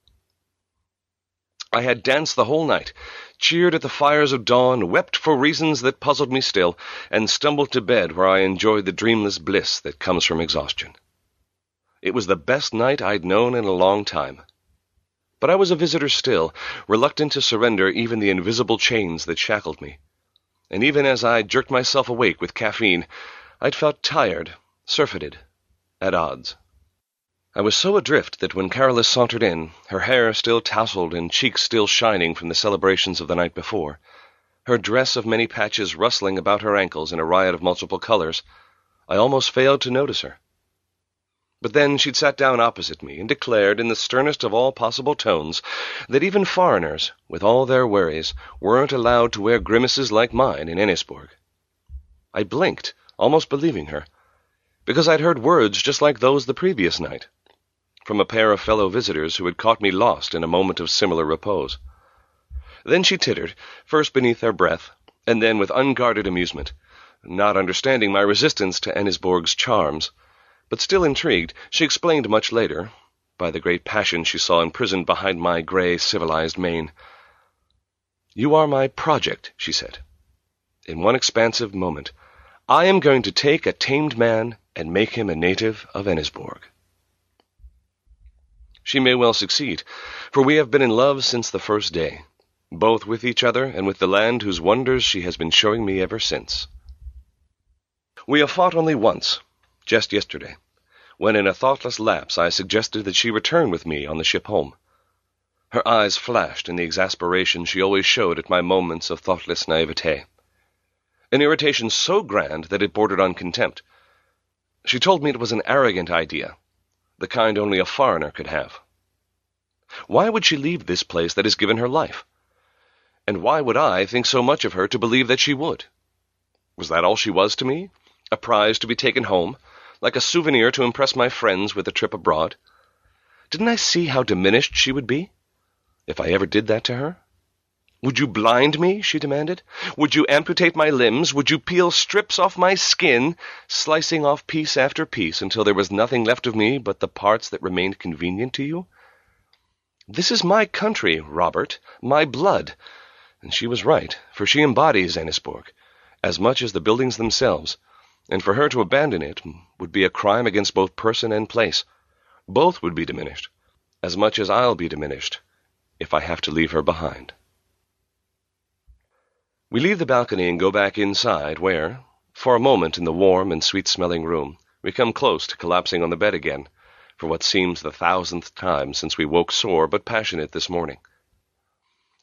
I had danced the whole night, cheered at the fires of dawn, wept for reasons that puzzled me still, and stumbled to bed where I enjoyed the dreamless bliss that comes from exhaustion. It was the best night I'd known in a long time. But I was a visitor still, reluctant to surrender even the invisible chains that shackled me. And even as I jerked myself awake with caffeine, I'd felt tired, surfeited, at odds. I was so adrift that when Carolus sauntered in, her hair still tousled and cheeks still shining from the celebrations of the night before, her dress of many patches rustling about her ankles in a riot of multiple colors, I almost failed to notice her. But then she'd sat down opposite me and declared in the sternest of all possible tones that even foreigners, with all their worries, weren't allowed to wear grimaces like mine in Ennisborg. I blinked, almost believing her, because I'd heard words just like those the previous night, from a pair of fellow visitors who had caught me lost in a moment of similar repose. Then she tittered, first beneath their breath, and then with unguarded amusement, not understanding my resistance to Ennisborg's charms, but still intrigued, she explained much later, by the great passion she saw imprisoned behind my grey, civilized mane. You are my project, she said. In one expansive moment, I am going to take a tamed man and make him a native of Ennisborg. She may well succeed, for we have been in love since the first day, both with each other and with the land whose wonders she has been showing me ever since. We have fought only once, just yesterday, when in a thoughtless lapse I suggested that she return with me on the ship home. Her eyes flashed in the exasperation she always showed at my moments of thoughtless naivete. An irritation so grand that it bordered on contempt. She told me it was an arrogant idea, the kind only a foreigner could have. Why would she leave this place that has given her life? And why would I think so much of her to believe that she would? Was that all she was to me? A prize to be taken home, like a souvenir to impress my friends with a trip abroad? Didn't I see how diminished she would be, if I ever did that to her? Would you blind me? she demanded. Would you amputate my limbs? Would you peel strips off my skin, slicing off piece after piece until there was nothing left of me but the parts that remained convenient to you? This is my country, Robert, my blood. And she was right, for she embodies Ennisborg, as much as the buildings themselves, and for her to abandon it would be a crime against both person and place. Both would be diminished, as much as I'll be diminished, if I have to leave her behind. We leave the balcony and go back inside, where, for a moment in the warm and sweet-smelling room, we come close to collapsing on the bed again, for what seems the thousandth time since we woke sore but passionate this morning.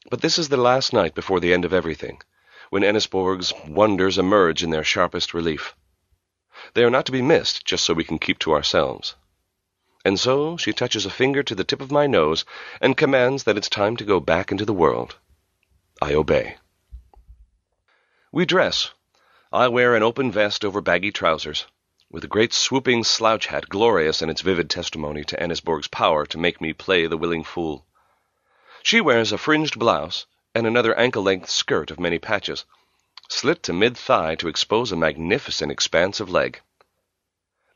But this is the last night before the end of everything, when Ennisborg's wonders emerge in their sharpest relief. They are not to be missed just so we can keep to ourselves. And so she touches a finger to the tip of my nose and commands that it's time to go back into the world. I obey. We dress. I wear an open vest over baggy trousers, with a great swooping slouch hat glorious in its vivid testimony to Ennisborg's power to make me play the willing fool. She wears a fringed blouse and another ankle-length skirt of many patches, slit to mid-thigh to expose a magnificent expanse of leg.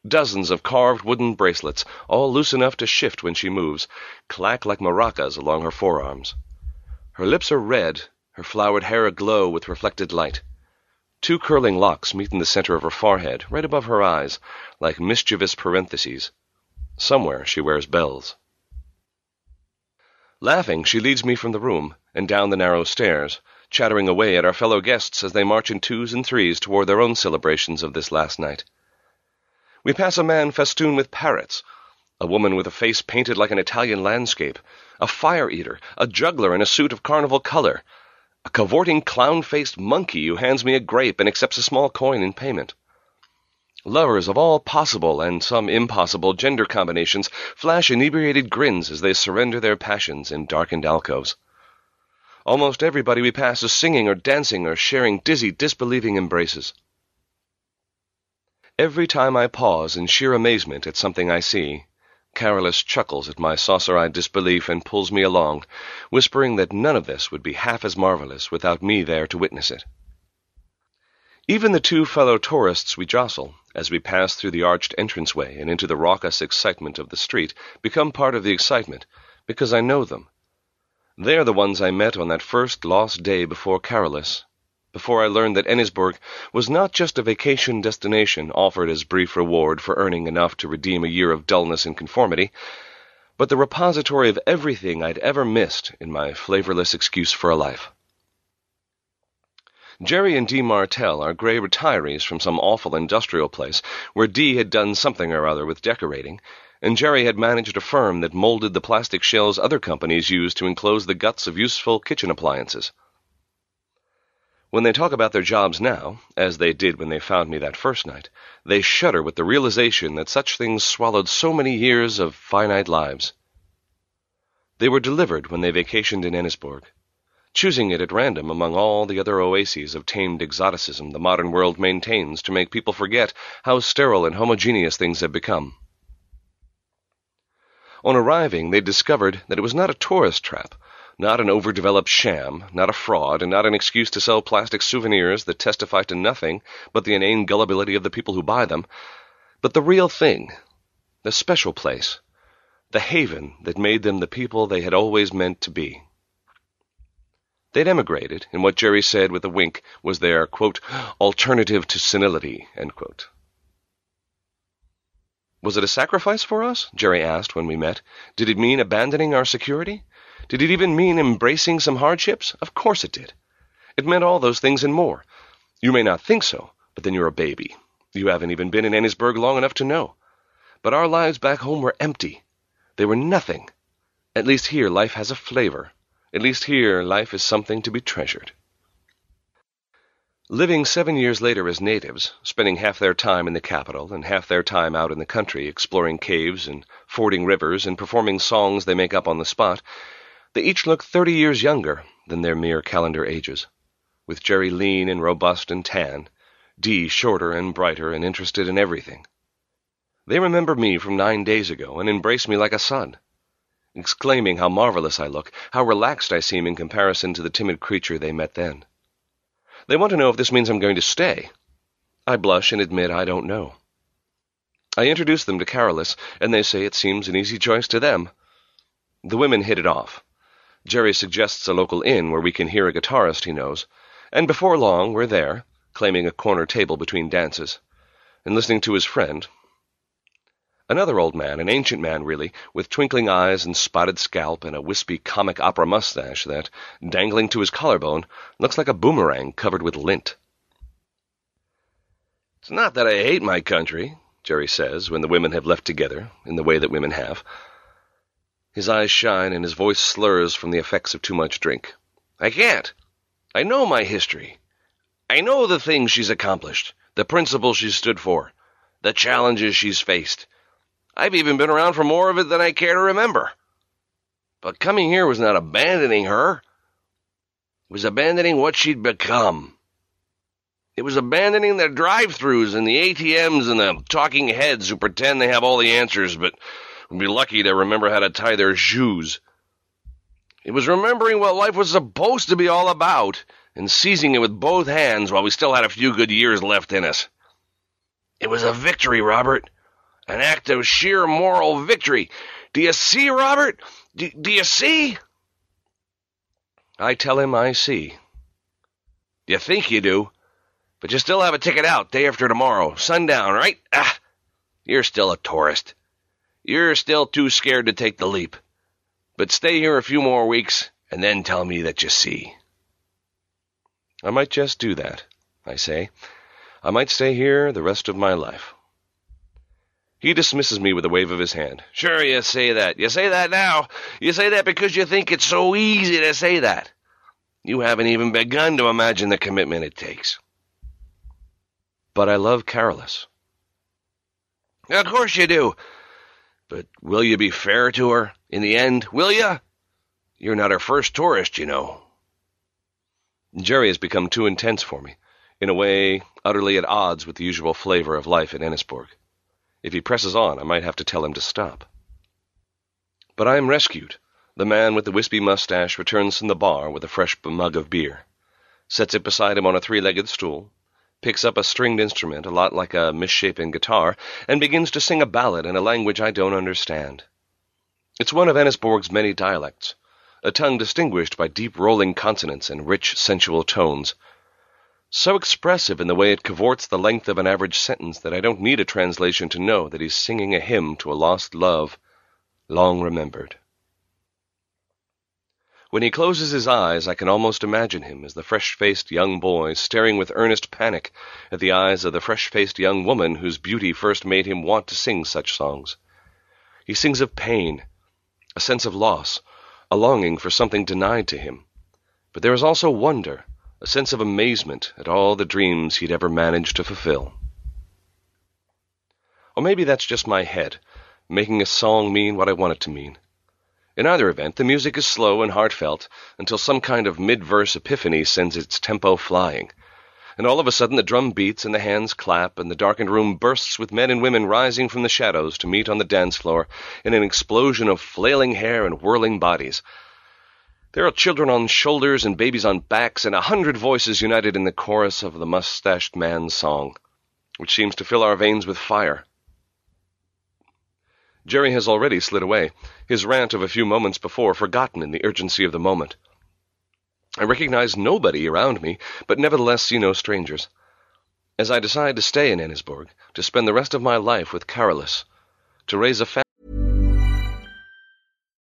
Dozens of carved wooden bracelets, all loose enough to shift when she moves, clack like maracas along her forearms. Her lips are red, her flowered hair aglow with reflected light. Two curling locks meet in the center of her forehead, right above her eyes, like mischievous parentheses. Somewhere she wears bells. Laughing, she leads me from the room and down the narrow stairs, chattering away at our fellow guests as they march in twos and threes toward their own celebrations of this last night. We pass a man festooned with parrots, a woman with a face painted like an Italian landscape, a fire-eater, a juggler in a suit of carnival color, a cavorting clown-faced monkey who hands me a grape and accepts a small coin in payment. Lovers of all possible and some impossible gender combinations flash inebriated grins as they surrender their passions in darkened alcoves. Almost everybody we pass is singing or dancing or sharing dizzy, disbelieving embraces. Every time I pause in sheer amazement at something I see, Carolus chuckles at my saucer-eyed disbelief and pulls me along, whispering that none of this would be half as marvelous without me there to witness it. Even the two fellow tourists we jostle, as we pass through the arched entranceway and into the raucous excitement of the street, become part of the excitement, because I know them. They are the ones I met on that first lost day before Carolus, before I learned that Ennisborg was not just a vacation destination offered as brief reward for earning enough to redeem a year of dullness and conformity, but the repository of everything I'd ever missed in my flavorless excuse for a life. Jerry and Dee Martell are gray retirees from some awful industrial place where Dee had done something or other with decorating, and Jerry had managed a firm that molded the plastic shells other companies used to enclose the guts of useful kitchen appliances. When they talk about their jobs now, as they did when they found me that first night, they shudder with the realization that such things swallowed so many years of finite lives. They were delivered when they vacationed in Ennisborg, choosing it at random among all the other oases of tamed exoticism the modern world maintains to make people forget how sterile and homogeneous things have become. On arriving, they discovered that it was not a tourist trap, not an overdeveloped sham, not a fraud, and not an excuse to sell plastic souvenirs that testify to nothing but the inane gullibility of the people who buy them, but the real thing, the special place, the haven that made them the people they had always meant to be. They'd emigrated, and what Jerry said with a wink was their, quote, alternative to senility, Was it a sacrifice for us? Jerry asked when we met. Did it mean abandoning our security? Did it even mean embracing some hardships? Of course it did. It meant all those things and more. You may not think so, but then you're a baby. You haven't even been in Ennisborg long enough to know. But our lives back home were empty. They were nothing. At least here life has a flavor. At least here life is something to be treasured. Living seven years later as natives, spending half their time in the capital and half their time out in the country exploring caves and fording rivers and performing songs they make up on the spot, they each look thirty years younger than their mere calendar ages, with Jerry lean and robust and tan, Dee shorter and brighter and interested in everything. They remember me from nine days ago and embrace me like a son, exclaiming how marvelous I look, how relaxed I seem in comparison to the timid creature they met then. They want to know if this means I'm going to stay. I blush and admit I don't know. I introduce them to Carolus, and they say it seems an easy choice to them. The women hit it off. Jerry suggests a local inn where we can hear a guitarist he knows, and before long we're there, claiming a corner table between dances, and listening to his friend. Another old man, an ancient man really, with twinkling eyes and spotted scalp and a wispy comic opera mustache that, dangling to his collarbone, looks like a boomerang covered with lint. It's not that I hate my country, Jerry says, when the women have left together, in the way that women have. His eyes shine and his voice slurs from the effects of too much drink. I can't. I know my history. I know the things she's accomplished, the principles she's stood for, the challenges she's faced. I've even been around for more of it than I care to remember. But coming here was not abandoning her. It was abandoning what she'd become. It was abandoning the drive-throughs and the ATMs and the talking heads who pretend they have all the answers, but would be lucky to remember how to tie their shoes. It was remembering what life was supposed to be all about and seizing it with both hands while we still had a few good years left in us. It was a victory, Robert. An act of sheer moral victory. Do you see, Robert? Do, do you see? I tell him I see. You think you do, but you still have a ticket out day after tomorrow, sundown, right? Ah, you're still a tourist. You're still too scared to take the leap. But stay here a few more weeks and then tell me that you see. I might just do that, I say. I might stay here the rest of my life. He dismisses me with a wave of his hand. Sure, you say that. You say that now. You say that because you think it's so easy to say that. You haven't even begun to imagine the commitment it takes. But I love Carolus. Of course you do. But will you be fair to her in the end, will you? You're not her first tourist, you know. Jerry has become too intense for me, in a way utterly at odds with the usual flavor of life in Ennisborg. If he presses on, I might have to tell him to stop. But I am rescued. The man with the wispy mustache returns from the bar with a fresh mug of beer, sets it beside him on a three-legged stool, picks up a stringed instrument, a lot like a misshapen guitar, and begins to sing a ballad in a language I don't understand. It's one of Ennisborg's many dialects, a tongue distinguished by deep rolling consonants and rich sensual tones, so expressive in the way it cavorts the length of an average sentence that I don't need a translation to know that he's singing a hymn to a lost love long remembered. When he closes his eyes, I can almost imagine him as the fresh-faced young boy staring with earnest panic at the eyes of the fresh-faced young woman whose beauty first made him want to sing such songs. He sings of pain, a sense of loss, a longing for something denied to him. But there is also wonder, a sense of amazement at all the dreams he'd ever managed to fulfill. Or maybe that's just my head, making a song mean what I want it to mean In either event, the music is slow and heartfelt until some kind of mid-verse epiphany sends its tempo flying. And all of a sudden the drum beats and the hands clap and the darkened room bursts with men and women rising from the shadows to meet on the dance floor in an explosion of flailing hair and whirling bodies. There are children on shoulders and babies on backs, and a hundred voices united in the chorus of the mustached man's song, which seems to fill our veins with fire. Jerry has already slid away, his rant of a few moments before forgotten in the urgency of the moment. I recognize nobody around me, but nevertheless see no strangers. As I decide to stay in Ennisborg, to spend the rest of my life with Carolus, to raise a family.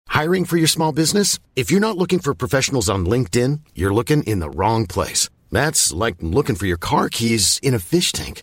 Hiring for your small business? If you're not looking for professionals on LinkedIn, you're looking in the wrong place. That's like looking for your car keys in a fish tank.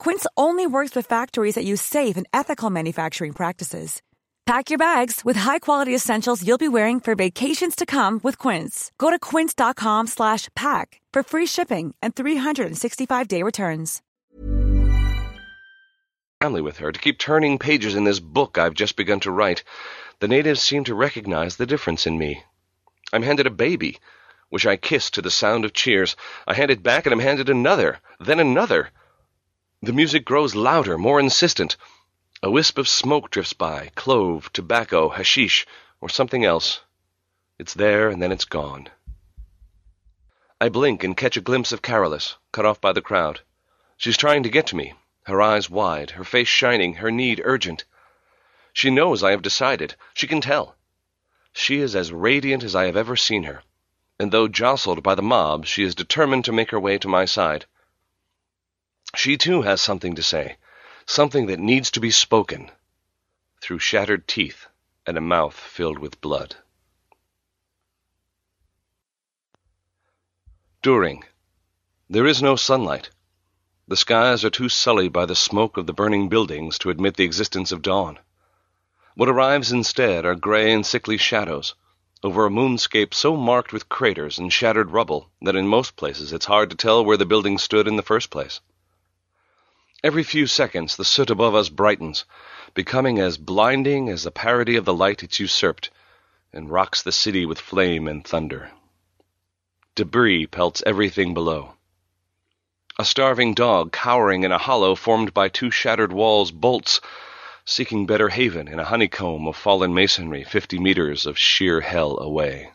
Quince only works with factories that use safe and ethical manufacturing practices. Pack your bags with high-quality essentials you'll be wearing for vacations to come with Quince. Go to quince.com/pack for free shipping and 365-day returns. family with her to keep turning pages in this book I've just begun to write. The natives seem to recognize the difference in me. I'm handed a baby, which I kiss to the sound of cheers. I hand it back and I'm handed another, then another. The music grows louder, more insistent. A wisp of smoke drifts by, clove, tobacco, hashish, or something else. It's there and then it's gone. I blink and catch a glimpse of Carolus, cut off by the crowd. She's trying to get to me, her eyes wide, her face shining, her need urgent. She knows I have decided. She can tell. She is as radiant as I have ever seen her, and though jostled by the mob, she is determined to make her way to my side. She too has something to say, something that needs to be spoken, through shattered teeth and a mouth filled with blood. During. There is no sunlight. The skies are too sullied by the smoke of the burning buildings to admit the existence of dawn. What arrives instead are gray and sickly shadows, over a moonscape so marked with craters and shattered rubble that in most places it's hard to tell where the building stood in the first place. Every few seconds the soot above us brightens, becoming as blinding as the parody of the light it's usurped, and rocks the city with flame and thunder. Debris pelts everything below. A starving dog cowering in a hollow formed by two shattered walls bolts, seeking better haven in a honeycomb of fallen masonry fifty meters of sheer hell away.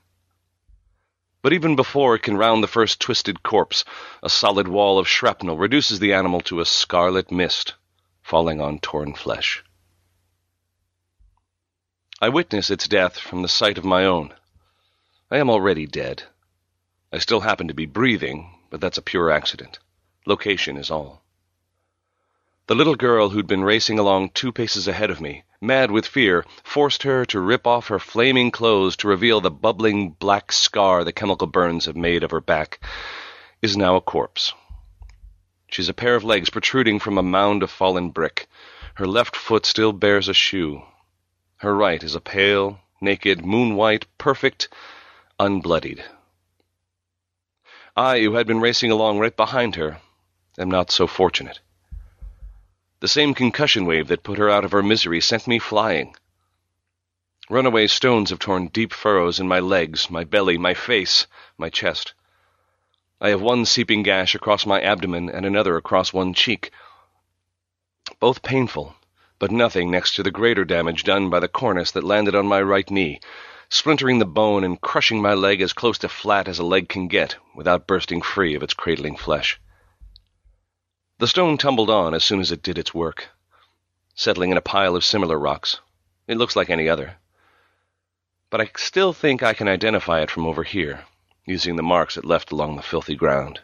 But even before it can round the first twisted corpse, a solid wall of shrapnel reduces the animal to a scarlet mist, falling on torn flesh. I witness its death from the sight of my own. I am already dead. I still happen to be breathing, but that's a pure accident. Location is all. The little girl who'd been racing along two paces ahead of me, mad with fear, forced her to rip off her flaming clothes to reveal the bubbling black scar the chemical burns have made of her back, is now a corpse. She's a pair of legs protruding from a mound of fallen brick. Her left foot still bears a shoe. Her right is a pale, naked, moon-white, perfect, unbloodied. I, who had been racing along right behind her, am not so fortunate. The same concussion wave that put her out of her misery sent me flying. Runaway stones have torn deep furrows in my legs, my belly, my face, my chest. I have one seeping gash across my abdomen and another across one cheek. Both painful, but nothing next to the greater damage done by the cornice that landed on my right knee, splintering the bone and crushing my leg as close to flat as a leg can get without bursting free of its cradling flesh. The stone tumbled on as soon as it did its work, settling in a pile of similar rocks. It looks like any other but I still think I can identify it from over here, using the marks it left along the filthy ground.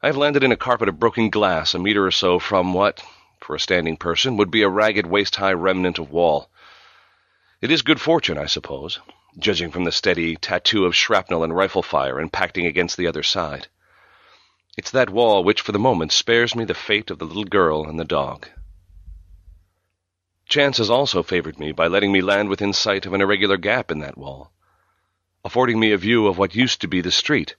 I have landed in a carpet of broken glass a meter or so from what, for a standing person, would be a ragged waist-high remnant of wall. It is good fortune, I suppose, judging from the steady tattoo of shrapnel and rifle fire impacting against the other side. It's that wall which, for the moment, spares me the fate of the little girl and the dog. Chance has also favored me by letting me land within sight of an irregular gap in that wall, affording me a view of what used to be the street,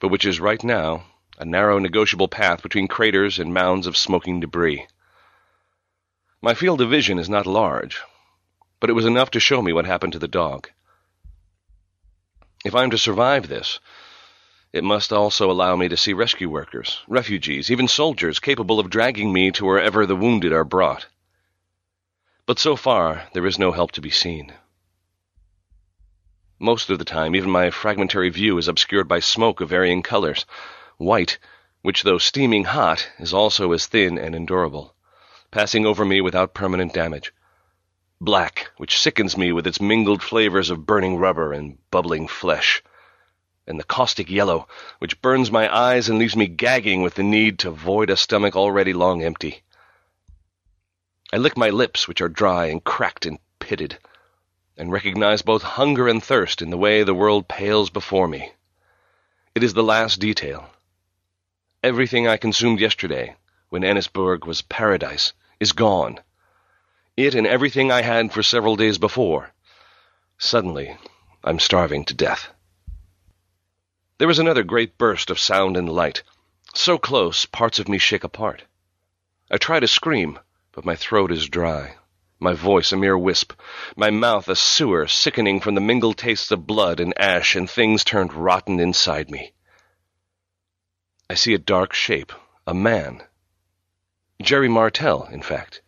but which is right now a narrow negotiable path between craters and mounds of smoking debris. My field of vision is not large, but it was enough to show me what happened to the dog. If I am to survive this, it must also allow me to see rescue workers, refugees, even soldiers capable of dragging me to wherever the wounded are brought. But so far, there is no help to be seen. Most of the time, even my fragmentary view is obscured by smoke of varying colors. White, which though steaming hot, is also as thin and endurable, passing over me without permanent damage. Black, which sickens me with its mingled flavors of burning rubber and bubbling flesh. And the caustic yellow, which burns my eyes and leaves me gagging with the need to void a stomach already long empty. I lick my lips, which are dry and cracked and pitted, and recognize both hunger and thirst in the way the world pales before me. It is the last detail. Everything I consumed yesterday, when Ennisborg was paradise, is gone. It and everything I had for several days before. Suddenly, I'm starving to death. There is another great burst of sound and light, so close parts of me shake apart. I try to scream, but my throat is dry, my voice a mere wisp, my mouth a sewer sickening from the mingled tastes of blood and ash and things turned rotten inside me. I see a dark shape, a man. Jerry Martell, in fact.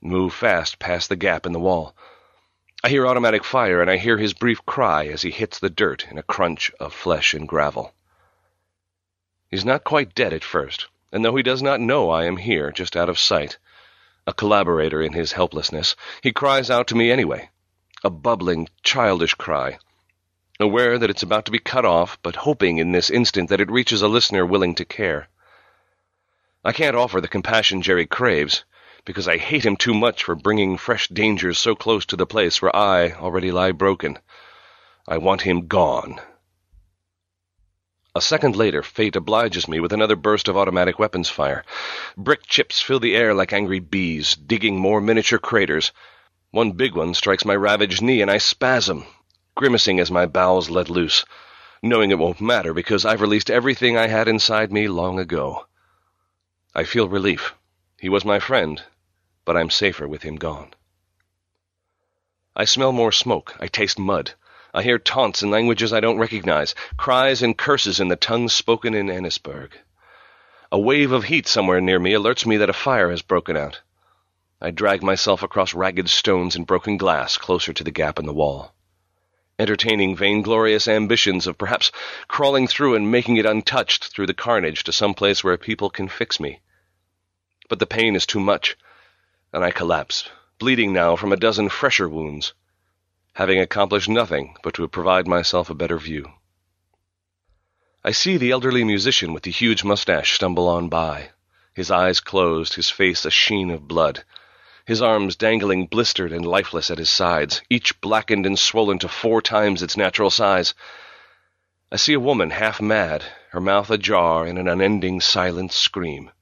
Move fast past the gap in the wall. I hear automatic fire, and I hear his brief cry as he hits the dirt in a crunch of flesh and gravel. He's not quite dead at first, and though he does not know I am here, just out of sight, a collaborator in his helplessness, he cries out to me anyway, a bubbling, childish cry, aware that it's about to be cut off, but hoping in this instant that it reaches a listener willing to care. I can't offer the compassion Jerry craves, because I hate him too much for bringing fresh dangers so close to the place where I already lie broken. I want him gone. A second later, fate obliges me with another burst of automatic weapons fire. Brick chips fill the air like angry bees, digging more miniature craters. One big one strikes my ravaged knee, and I spasm, grimacing as my bowels let loose, knowing it won't matter because I've released everything I had inside me long ago. I feel relief. He was my friend, but I'm safer with him gone. I smell more smoke. I taste mud. I hear taunts in languages I don't recognize, cries and curses in the tongues spoken in Ennisborg. A wave of heat somewhere near me alerts me that a fire has broken out. I drag myself across ragged stones and broken glass closer to the gap in the wall, entertaining vainglorious ambitions of perhaps crawling through and making it untouched through the carnage to some place where people can fix me. But the pain is too much, and I collapse, bleeding now from a dozen fresher wounds having accomplished nothing but to provide myself a better view. I see the elderly musician with the huge mustache stumble on by, his eyes closed, his face a sheen of blood, his arms dangling blistered and lifeless at his sides, each blackened and swollen to four times its natural size. I see a woman half mad, her mouth ajar in an unending silent scream,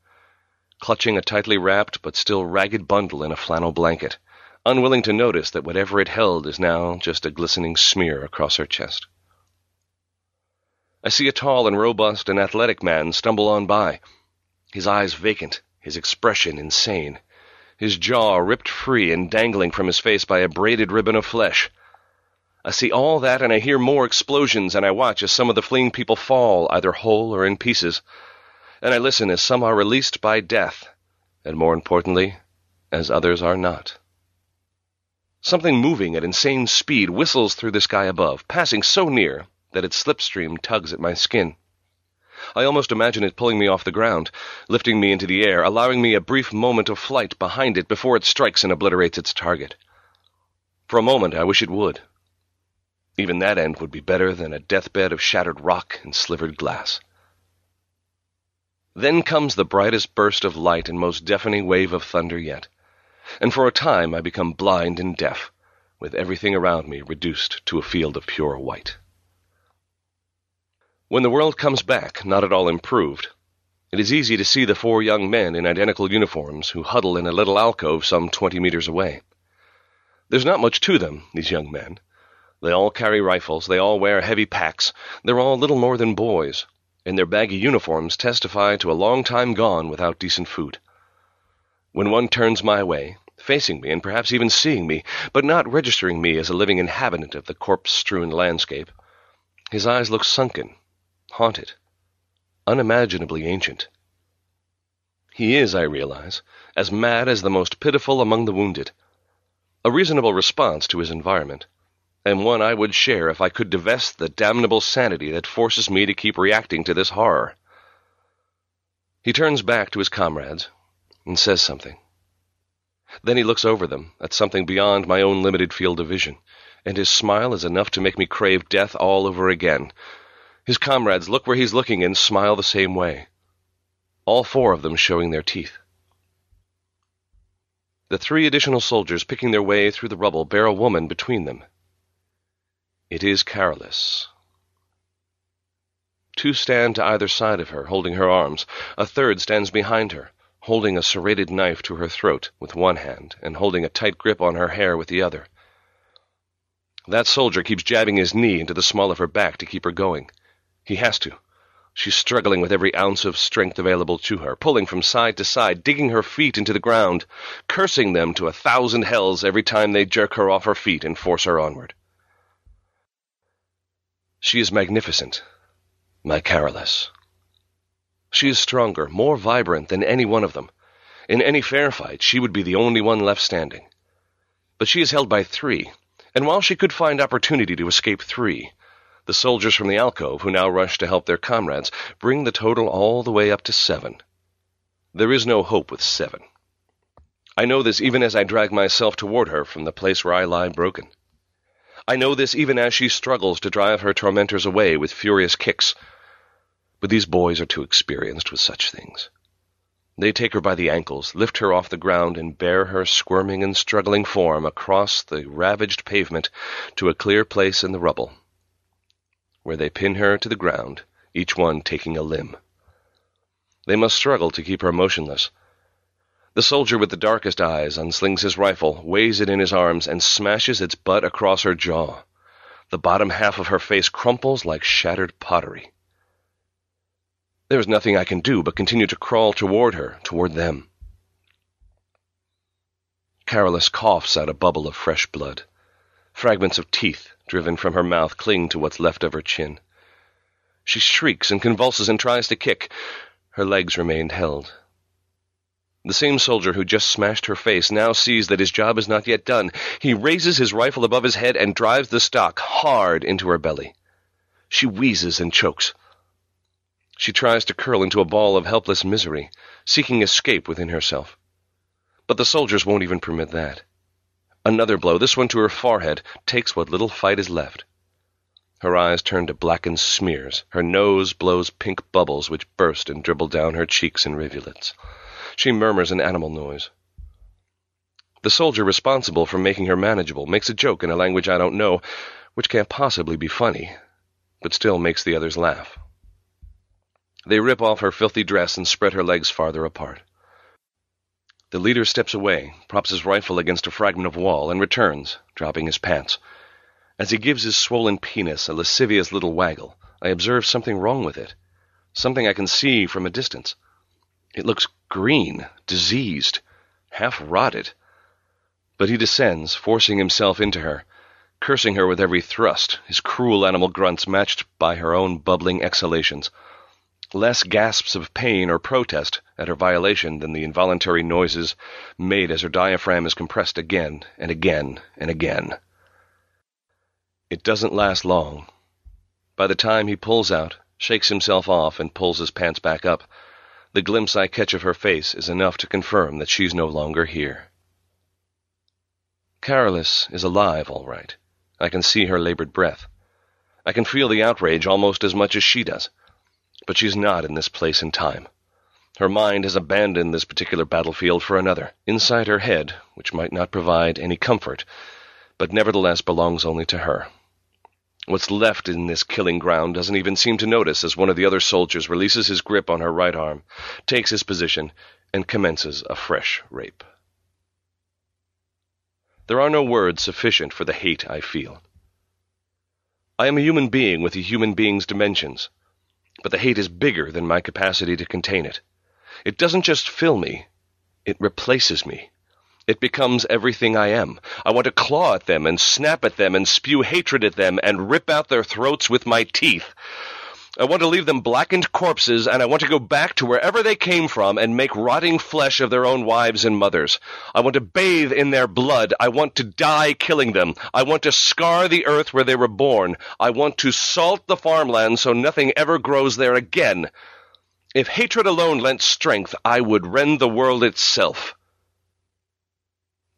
clutching a tightly wrapped but still ragged bundle in a flannel blanket unwilling to notice that whatever it held is now just a glistening smear across her chest. I see a tall and robust and athletic man stumble on by, his eyes vacant, his expression insane, his jaw ripped free and dangling from his face by a braided ribbon of flesh. I see all that, and I hear more explosions, and I watch as some of the fleeing people fall, either whole or in pieces. And I listen as some are released by death, and more importantly, as others are not. Something moving at insane speed whistles through the sky above, passing so near that its slipstream tugs at my skin. I almost imagine it pulling me off the ground, lifting me into the air, allowing me a brief moment of flight behind it before it strikes and obliterates its target. For a moment, I wish it would. Even that end would be better than a deathbed of shattered rock and slivered glass. Then comes the brightest burst of light and most deafening wave of thunder yet, and for a time I become blind and deaf, with everything around me reduced to a field of pure white. When the world comes back, not at all improved, it is easy to see the four young men in identical uniforms who huddle in a little alcove some twenty meters away. There's not much to them, these young men. They all carry rifles, they all wear heavy packs, they're all little more than boys, and their baggy uniforms testify to a long time gone without decent food. When one turns my way, facing me and perhaps even seeing me, but not registering me as a living inhabitant of the corpse-strewn landscape, his eyes look sunken, haunted, unimaginably ancient. He is, I realize, as mad as the most pitiful among the wounded, a reasonable response to his environment and one I would share if I could divest the damnable sanity that forces me to keep reacting to this horror. He turns back to his comrades and says something. Then he looks over them at something beyond my own limited field of vision, and his smile is enough to make me crave death all over again. His comrades look where he's looking and smile the same way, all four of them showing their teeth. The three additional soldiers picking their way through the rubble bear a woman between them it is Carolus. Two stand to either side of her, holding her arms. A third stands behind her, holding a serrated knife to her throat with one hand and holding a tight grip on her hair with the other. That soldier keeps jabbing his knee into the small of her back to keep her going. He has to. She's struggling with every ounce of strength available to her, pulling from side to side, digging her feet into the ground, cursing them to a thousand hells every time they jerk her off her feet and force her onward. She is magnificent, my Carolus. She is stronger, more vibrant than any one of them. In any fair fight, she would be the only one left standing. But she is held by three, and while she could find opportunity to escape three, the soldiers from the alcove, who now rush to help their comrades, bring the total all the way up to seven. There is no hope with seven. I know this even as I drag myself toward her from the place where I lie broken. I know this even as she struggles to drive her tormentors away with furious kicks. But these boys are too experienced with such things. They take her by the ankles, lift her off the ground, and bear her squirming and struggling form across the ravaged pavement to a clear place in the rubble, where they pin her to the ground, each one taking a limb. They must struggle to keep her motionless, the soldier with the darkest eyes unslings his rifle, weighs it in his arms, and smashes its butt across her jaw. The bottom half of her face crumples like shattered pottery. There is nothing I can do but continue to crawl toward her, toward them. Carolus coughs out a bubble of fresh blood. Fragments of teeth, driven from her mouth, cling to what's left of her chin. She shrieks and convulses and tries to kick. Her legs remain held. The same soldier who just smashed her face now sees that his job is not yet done. He raises his rifle above his head and drives the stock hard into her belly. She wheezes and chokes. She tries to curl into a ball of helpless misery, seeking escape within herself. But the soldiers won't even permit that. Another blow, this one to her forehead, takes what little fight is left. Her eyes turn to blackened smears. Her nose blows pink bubbles which burst and dribble down her cheeks in rivulets. She murmurs an animal noise. The soldier responsible for making her manageable makes a joke in a language I don't know, which can't possibly be funny, but still makes the others laugh. They rip off her filthy dress and spread her legs farther apart. The leader steps away, props his rifle against a fragment of wall, and returns, dropping his pants. As he gives his swollen penis a lascivious little waggle, I observe something wrong with it, something I can see from a distance. It looks green, diseased, half rotted. But he descends, forcing himself into her, cursing her with every thrust, his cruel animal grunts matched by her own bubbling exhalations. Less gasps of pain or protest at her violation than the involuntary noises made as her diaphragm is compressed again and again and again. It doesn't last long. By the time he pulls out, shakes himself off, and pulls his pants back up, the glimpse I catch of her face is enough to confirm that she's no longer here. Carolus is alive, all right. I can see her labored breath. I can feel the outrage almost as much as she does. But she's not in this place and time. Her mind has abandoned this particular battlefield for another, inside her head, which might not provide any comfort, but nevertheless belongs only to her. What's left in this killing ground doesn't even seem to notice as one of the other soldiers releases his grip on her right arm, takes his position, and commences a fresh rape. There are no words sufficient for the hate I feel. I am a human being with a human being's dimensions, but the hate is bigger than my capacity to contain it. It doesn't just fill me, it replaces me. It becomes everything I am. I want to claw at them and snap at them and spew hatred at them and rip out their throats with my teeth. I want to leave them blackened corpses, and I want to go back to wherever they came from and make rotting flesh of their own wives and mothers. I want to bathe in their blood. I want to die killing them. I want to scar the earth where they were born. I want to salt the farmland so nothing ever grows there again. If hatred alone lent strength, I would rend the world itself.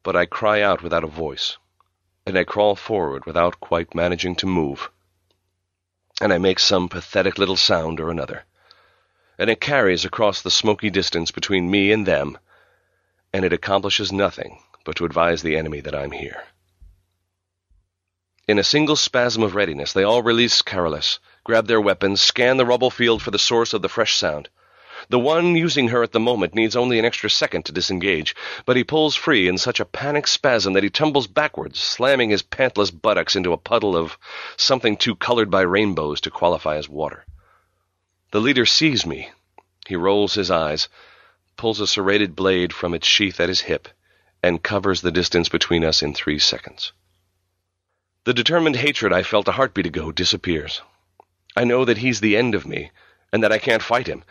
But I cry out without a voice, and I crawl forward without quite managing to move and I make some pathetic little sound or another, and it carries across the smoky distance between me and them, and it accomplishes nothing but to advise the enemy that I'm here. In a single spasm of readiness, they all release Carolus, grab their weapons, scan the rubble field for the source of the fresh sound. The one using her at the moment needs only an extra second to disengage, but he pulls free in such a panic spasm that he tumbles backwards, slamming his pantless buttocks into a puddle of something too colored by rainbows to qualify as water. The leader sees me. He rolls his eyes, pulls a serrated blade from its sheath at his hip, and covers the distance between us in three seconds. The determined hatred I felt a heartbeat ago disappears. I know that he's the end of me, and that I can't fight him,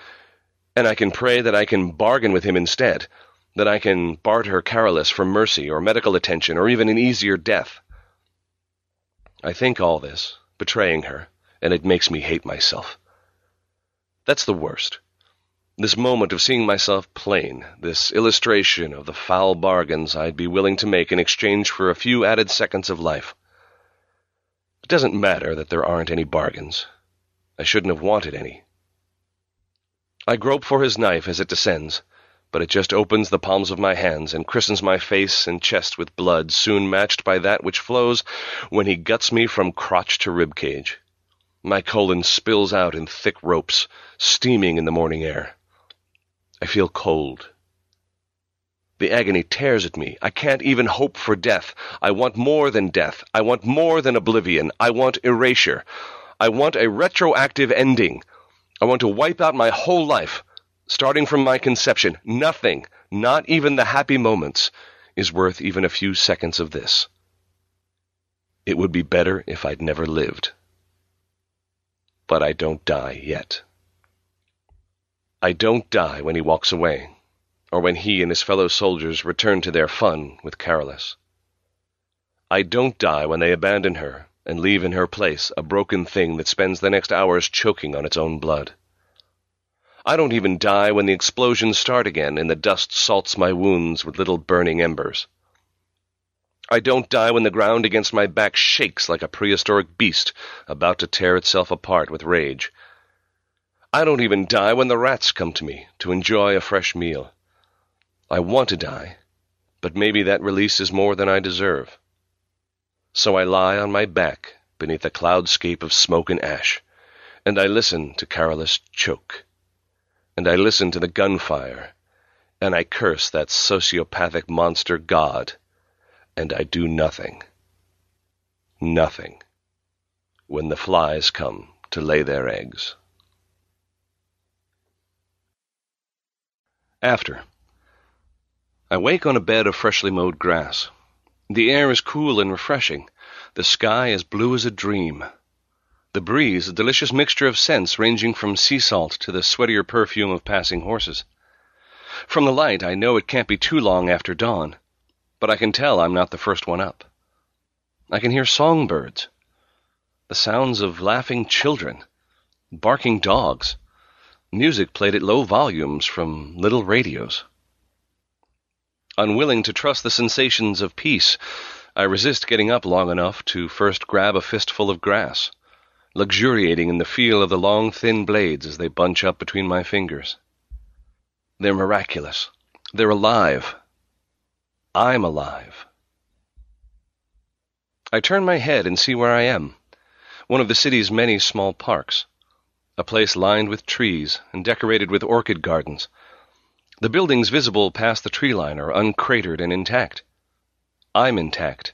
and I can pray that I can bargain with him instead, that I can barter Carolus for mercy or medical attention or even an easier death. I think all this, betraying her, and it makes me hate myself. That's the worst. This moment of seeing myself plain, this illustration of the foul bargains I'd be willing to make in exchange for a few added seconds of life. It doesn't matter that there aren't any bargains. I shouldn't have wanted any. I grope for his knife as it descends, but it just opens the palms of my hands and christens my face and chest with blood soon matched by that which flows when he guts me from crotch to rib cage. My colon spills out in thick ropes, steaming in the morning air. I feel cold. The agony tears at me. I can't even hope for death. I want more than death. I want more than oblivion. I want erasure. I want a retroactive ending. I want to wipe out my whole life, starting from my conception. Nothing, not even the happy moments, is worth even a few seconds of this. It would be better if I'd never lived. But I don't die yet. I don't die when he walks away, or when he and his fellow soldiers return to their fun with Carolus. I don't die when they abandon her and leave in her place a broken thing that spends the next hours choking on its own blood. I don't even die when the explosions start again and the dust salts my wounds with little burning embers. I don't die when the ground against my back shakes like a prehistoric beast about to tear itself apart with rage. I don't even die when the rats come to me to enjoy a fresh meal. I want to die, but maybe that release is more than I deserve. So I lie on my back beneath a cloudscape of smoke and ash, and I listen to Carolus choke. And I listen to the gunfire, and I curse that sociopathic monster God, and I do nothing. Nothing. When the flies come to lay their eggs. After. I wake on a bed of freshly mowed grass. The air is cool and refreshing. The sky as blue as a dream. The breeze a delicious mixture of scents ranging from sea salt to the sweatier perfume of passing horses. From the light, I know it can't be too long after dawn, but I can tell I'm not the first one up. I can hear songbirds, the sounds of laughing children, barking dogs, music played at low volumes from little radios. Unwilling to trust the sensations of peace, I resist getting up long enough to first grab a fistful of grass, luxuriating in the feel of the long thin blades as they bunch up between my fingers. They're miraculous. They're alive. I'm alive. I turn my head and see where I am. One of the city's many small parks. A place lined with trees and decorated with orchid gardens. The buildings visible past the tree line are uncratered and intact. I'm intact.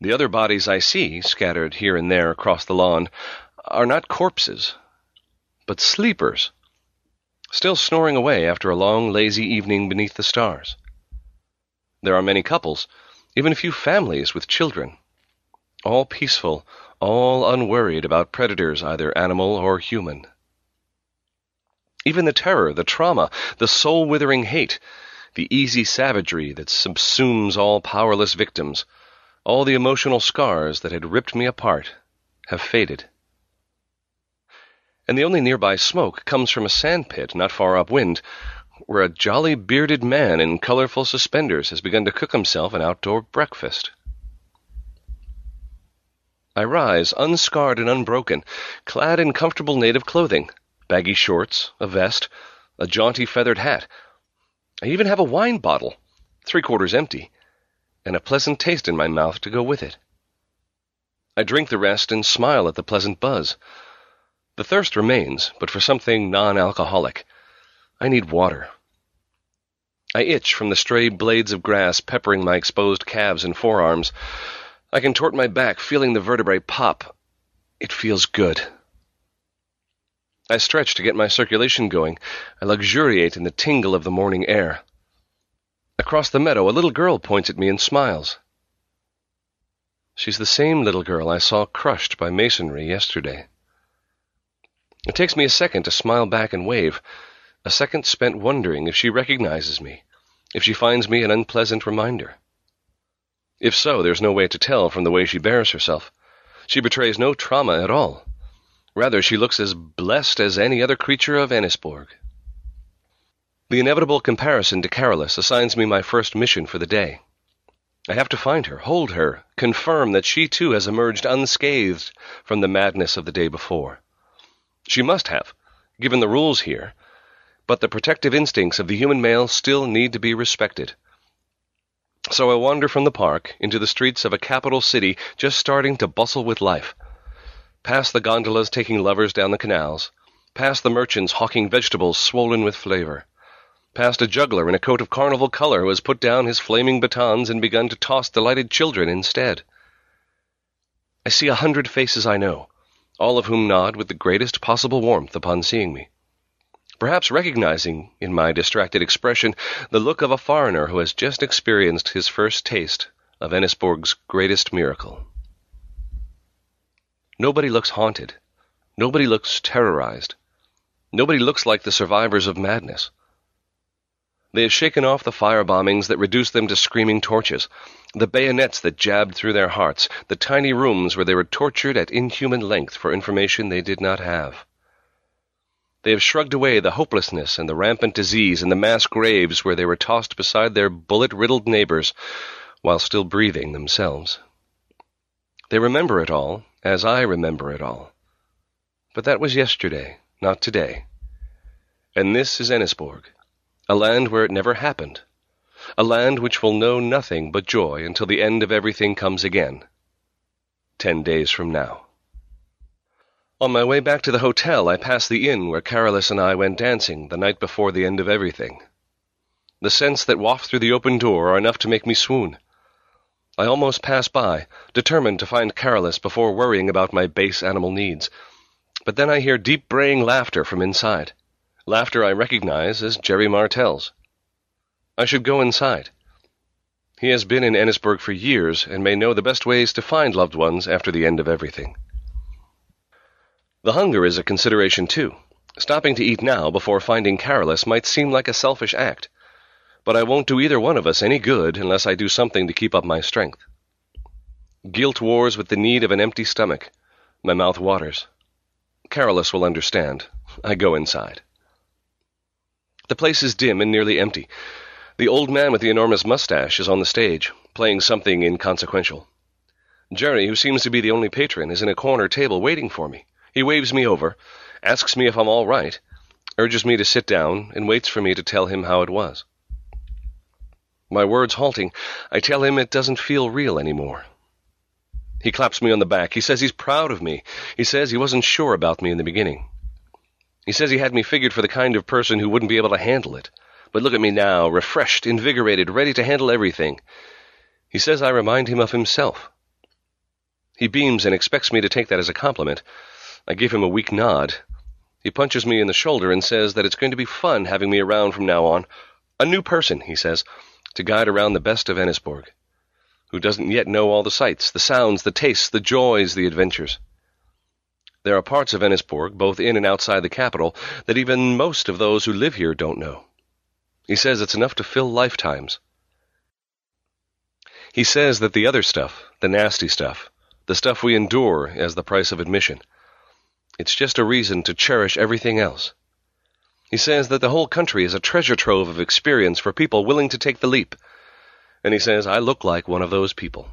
The other bodies I see, scattered here and there across the lawn, are not corpses, but sleepers, still snoring away after a long, lazy evening beneath the stars. There are many couples, even a few families with children, all peaceful, all unworried about predators, either animal or human. Even the terror, the trauma, the soul withering hate, the easy savagery that subsumes all powerless victims, all the emotional scars that had ripped me apart, have faded. And the only nearby smoke comes from a sandpit not far upwind, where a jolly bearded man in colorful suspenders has begun to cook himself an outdoor breakfast. I rise, unscarred and unbroken, clad in comfortable native clothing, baggy shorts, a vest, a jaunty feathered hat. I even have a wine bottle, three quarters empty, and a pleasant taste in my mouth to go with it. I drink the rest and smile at the pleasant buzz. The thirst remains, but for something non-alcoholic. I need water. I itch from the stray blades of grass peppering my exposed calves and forearms. I contort my back, feeling the vertebrae pop. It feels good. I stretch to get my circulation going. I luxuriate in the tingle of the morning air. Across the meadow, a little girl points at me and smiles. She's the same little girl I saw crushed by masonry yesterday. It takes me a second to smile back and wave, a second spent wondering if she recognizes me, if she finds me an unpleasant reminder. If so, there's no way to tell from the way she bears herself. She betrays no trauma at all. Rather, she looks as blessed as any other creature of Ennisborg. The inevitable comparison to Carolus assigns me my first mission for the day. I have to find her, hold her, confirm that she too has emerged unscathed from the madness of the day before. She must have, given the rules here, but the protective instincts of the human male still need to be respected. So I wander from the park into the streets of a capital city just starting to bustle with life. Past the gondolas taking lovers down the canals, past the merchants hawking vegetables swollen with flavor, past a juggler in a coat of carnival color who has put down his flaming batons and begun to toss delighted children instead. I see a hundred faces I know, all of whom nod with the greatest possible warmth upon seeing me perhaps recognizing in my distracted expression the look of a foreigner who has just experienced his first taste of Ennisborg's greatest miracle. Nobody looks haunted. Nobody looks terrorized. Nobody looks like the survivors of madness. They have shaken off the fire bombings that reduced them to screaming torches, the bayonets that jabbed through their hearts, the tiny rooms where they were tortured at inhuman length for information they did not have. They have shrugged away the hopelessness and the rampant disease and the mass graves where they were tossed beside their bullet-riddled neighbors while still breathing themselves. They remember it all, as I remember it all. But that was yesterday, not today. And this is Ennisborg, a land where it never happened, a land which will know nothing but joy until the end of everything comes again, ten days from now. On my way back to the hotel, I passed the inn where Carolus and I went dancing the night before the end of everything. The scents that waft through the open door are enough to make me swoon. I almost pass by, determined to find Carolus before worrying about my base animal needs. But then I hear deep braying laughter from inside. Laughter I recognize as Jerry Martell's. I should go inside. He has been in Ennisborg for years and may know the best ways to find loved ones after the end of everything. The hunger is a consideration, too. Stopping to eat now before finding Carolus might seem like a selfish act, but I won't do either one of us any good unless I do something to keep up my strength. Guilt wars with the need of an empty stomach. My mouth waters. Carolus will understand. I go inside. The place is dim and nearly empty. The old man with the enormous mustache is on the stage, playing something inconsequential. Jerry, who seems to be the only patron, is in a corner table waiting for me. He waves me over, asks me if I'm all right, urges me to sit down, and waits for me to tell him how it was. My words halting, I tell him it doesn't feel real anymore. He claps me on the back. He says he's proud of me. He says he wasn't sure about me in the beginning. He says he had me figured for the kind of person who wouldn't be able to handle it. But look at me now, refreshed, invigorated, ready to handle everything. He says I remind him of himself. He beams and expects me to take that as a compliment. I give him a weak nod. He punches me in the shoulder and says that it's going to be fun having me around from now on. A new person, he says, to guide around the best of Ennisborg who doesn't yet know all the sights, the sounds, the tastes, the joys, the adventures. There are parts of Ennisborg, both in and outside the capital, that even most of those who live here don't know. He says it's enough to fill lifetimes. He says that the other stuff, the nasty stuff, the stuff we endure as the price of admission, it's just a reason to cherish everything else. He says that the whole country is a treasure trove of experience for people willing to take the leap, and he says I look like one of those people.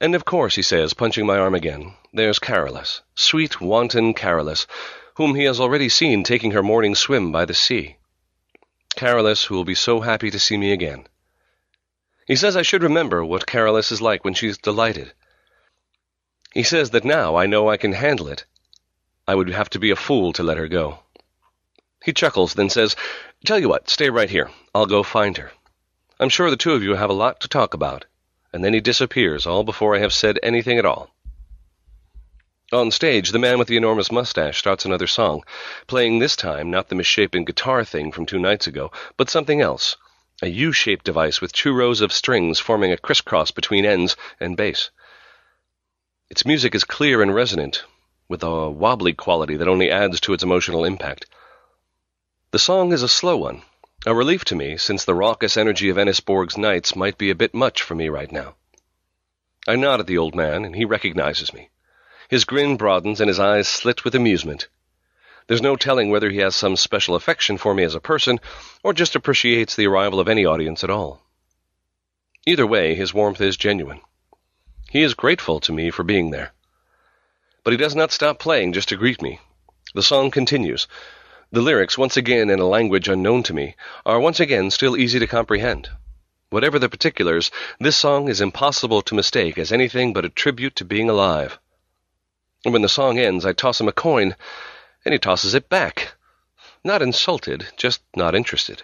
And of course, he says, punching my arm again, there's Carolus, sweet, wanton Carolus, whom he has already seen taking her morning swim by the sea. Carolus, who will be so happy to see me again. He says I should remember what Carolus is like when she's delighted. He says that now I know I can handle it. I would have to be a fool to let her go. He chuckles, then says, Tell you what, stay right here. I'll go find her. I'm sure the two of you have a lot to talk about. And then he disappears, all before I have said anything at all. On stage, the man with the enormous mustache starts another song, playing this time not the misshapen guitar thing from two nights ago, but something else, a U-shaped device with two rows of strings forming a crisscross between ends and bass. Its music is clear and resonant, with a wobbly quality that only adds to its emotional impact. The song is a slow one, a relief to me, since the raucous energy of Ennisborg's nights might be a bit much for me right now. I nod at the old man, and he recognizes me. His grin broadens and his eyes slit with amusement. There's no telling whether he has some special affection for me as a person, or just appreciates the arrival of any audience at all. Either way, his warmth is genuine. He is grateful to me for being there. But he does not stop playing just to greet me. The song continues, the lyrics, once again in a language unknown to me, are once again still easy to comprehend. Whatever the particulars, this song is impossible to mistake as anything but a tribute to being alive. And when the song ends, I toss him a coin, and he tosses it back. Not insulted, just not interested.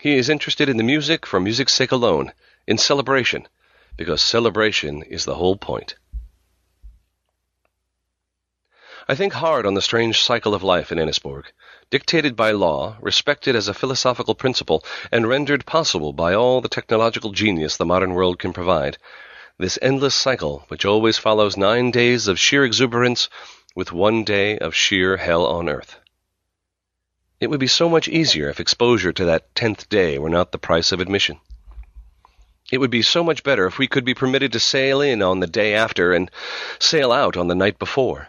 He is interested in the music for music's sake alone, in celebration, because celebration is the whole point. I think hard on the strange cycle of life in Ennisborg, dictated by law, respected as a philosophical principle, and rendered possible by all the technological genius the modern world can provide. This endless cycle, which always follows nine days of sheer exuberance with one day of sheer hell on earth. It would be so much easier if exposure to that tenth day were not the price of admission. It would be so much better if we could be permitted to sail in on the day after and sail out on the night before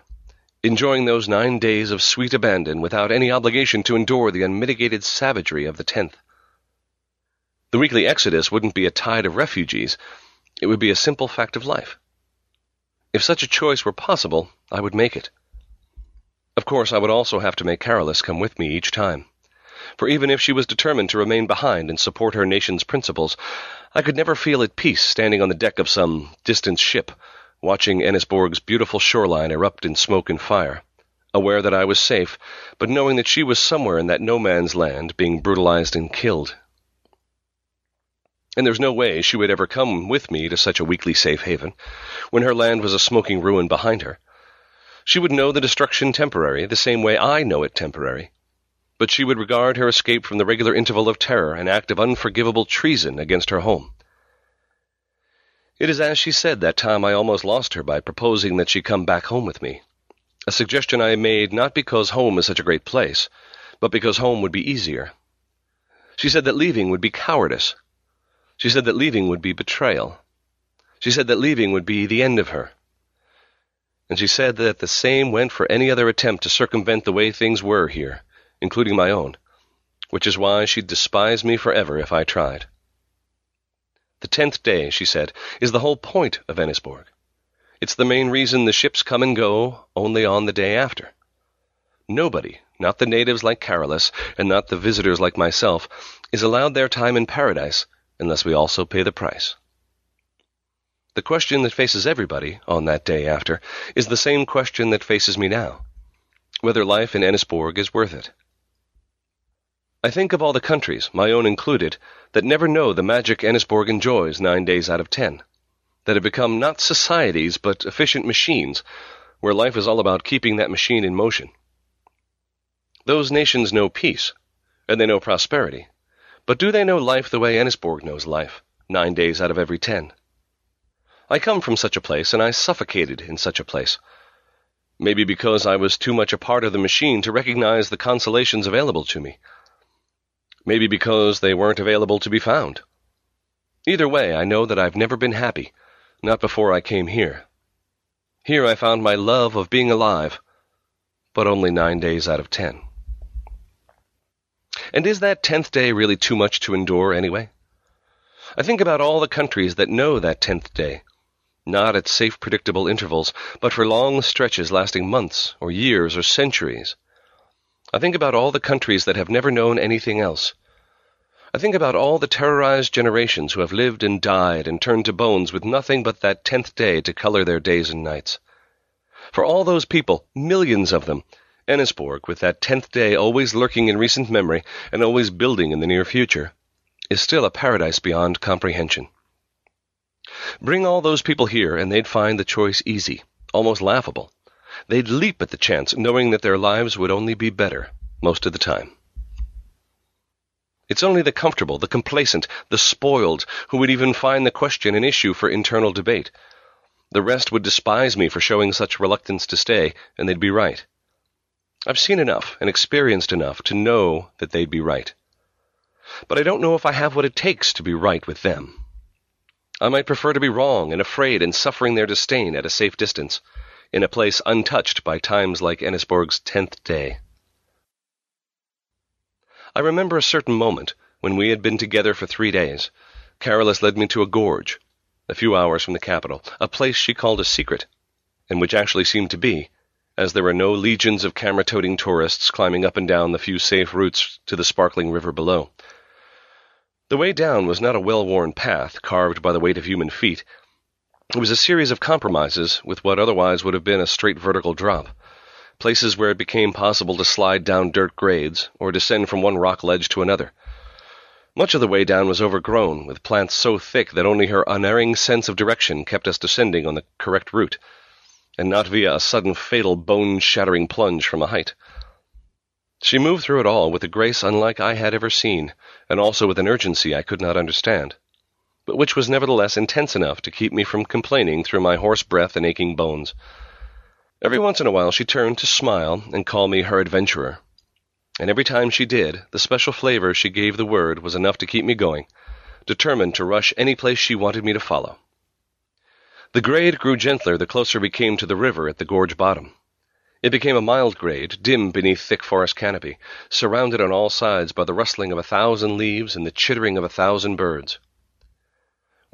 enjoying those nine days of sweet abandon without any obligation to endure the unmitigated savagery of the tenth. The weekly exodus wouldn't be a tide of refugees, it would be a simple fact of life. If such a choice were possible, I would make it. Of course, I would also have to make Carolus come with me each time. For even if she was determined to remain behind and support her nation's principles, I could never feel at peace standing on the deck of some distant ship, watching Ennisborg's beautiful shoreline erupt in smoke and fire, aware that I was safe, but knowing that she was somewhere in that no man's land being brutalized and killed. And there's no way she would ever come with me to such a weekly safe haven, when her land was a smoking ruin behind her. She would know the destruction temporary, the same way I know it temporary, but she would regard her escape from the regular interval of terror an act of unforgivable treason against her home. It is as she said that time I almost lost her by proposing that she come back home with me, a suggestion I made not because home is such a great place, but because home would be easier. She said that leaving would be cowardice. She said that leaving would be betrayal. She said that leaving would be the end of her. And she said that the same went for any other attempt to circumvent the way things were here, including my own, which is why she'd despise me forever if I tried. The tenth day, she said, is the whole point of Ennisborg. It's the main reason the ships come and go only on the day after. Nobody, not the natives like Carolus, and not the visitors like myself, is allowed their time in paradise unless we also pay the price. The question that faces everybody on that day after is the same question that faces me now whether life in Ennisborg is worth it. I think of all the countries, my own included, that never know the magic Ennisborg enjoys nine days out of ten, that have become not societies but efficient machines, where life is all about keeping that machine in motion. Those nations know peace, and they know prosperity, but do they know life the way Ennisborg knows life, nine days out of every ten? I come from such a place, and I suffocated in such a place. Maybe because I was too much a part of the machine to recognize the consolations available to me. Maybe because they weren't available to be found. Either way, I know that I've never been happy, not before I came here. Here I found my love of being alive, but only nine days out of ten. And is that tenth day really too much to endure anyway? I think about all the countries that know that tenth day, not at safe, predictable intervals, but for long stretches lasting months or years or centuries. I think about all the countries that have never known anything else. I think about all the terrorized generations who have lived and died and turned to bones with nothing but that tenth day to color their days and nights. For all those people, millions of them, Ennisborg, with that tenth day always lurking in recent memory and always building in the near future, is still a paradise beyond comprehension. Bring all those people here, and they'd find the choice easy, almost laughable. They'd leap at the chance, knowing that their lives would only be better most of the time. It's only the comfortable, the complacent, the spoiled who would even find the question an issue for internal debate. The rest would despise me for showing such reluctance to stay, and they'd be right. I've seen enough and experienced enough to know that they'd be right. But I don't know if I have what it takes to be right with them. I might prefer to be wrong and afraid and suffering their disdain at a safe distance, in a place untouched by times like Ennisborg's tenth day. I remember a certain moment when we had been together for three days. Carolus led me to a gorge, a few hours from the capital, a place she called a secret, and which actually seemed to be, as there were no legions of camera-toting tourists climbing up and down the few safe routes to the sparkling river below. The way down was not a well-worn path carved by the weight of human feet. It was a series of compromises with what otherwise would have been a straight vertical drop, places where it became possible to slide down dirt grades or descend from one rock ledge to another. Much of the way down was overgrown, with plants so thick that only her unerring sense of direction kept us descending on the correct route and not via a sudden fatal bone-shattering plunge from a height. She moved through it all with a grace unlike I had ever seen, and also with an urgency I could not understand, but which was nevertheless intense enough to keep me from complaining through my hoarse breath and aching bones. Every once in a while she turned to smile and call me her adventurer, and every time she did, the special flavor she gave the word was enough to keep me going, determined to rush any place she wanted me to follow. The grade grew gentler the closer we came to the river at the gorge bottom. It became a mild grade, dim beneath thick forest canopy, surrounded on all sides by the rustling of a thousand leaves and the chittering of a thousand birds.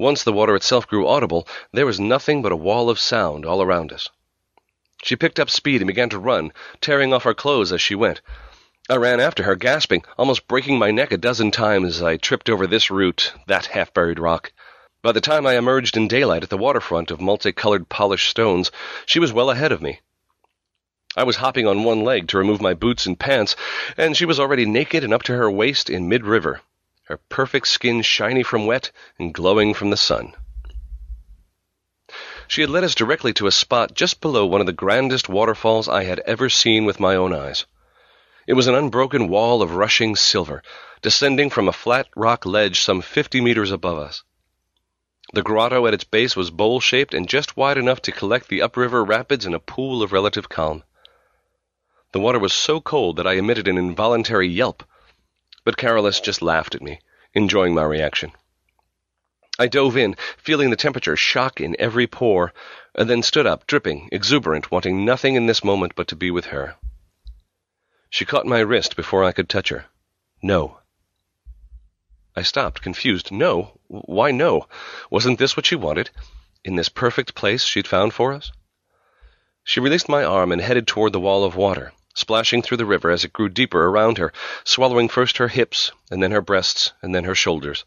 Once the water itself grew audible, there was nothing but a wall of sound all around us. She picked up speed and began to run, tearing off her clothes as she went. I ran after her, gasping, almost breaking my neck a dozen times as I tripped over this root, that half-buried rock. By the time I emerged in daylight at the waterfront of multicolored polished stones, she was well ahead of me. I was hopping on one leg to remove my boots and pants, and she was already naked and up to her waist in mid-river, her perfect skin shiny from wet and glowing from the sun. She had led us directly to a spot just below one of the grandest waterfalls I had ever seen with my own eyes. It was an unbroken wall of rushing silver, descending from a flat rock ledge some fifty meters above us. The grotto at its base was bowl shaped and just wide enough to collect the upriver rapids in a pool of relative calm. The water was so cold that I emitted an involuntary yelp, but Carolus just laughed at me, enjoying my reaction. I dove in, feeling the temperature shock in every pore, and then stood up, dripping, exuberant, wanting nothing in this moment but to be with her. She caught my wrist before I could touch her. No. I stopped, confused. No? Why no? Wasn't this what she wanted? In this perfect place she'd found for us? She released my arm and headed toward the wall of water, splashing through the river as it grew deeper around her, swallowing first her hips, and then her breasts, and then her shoulders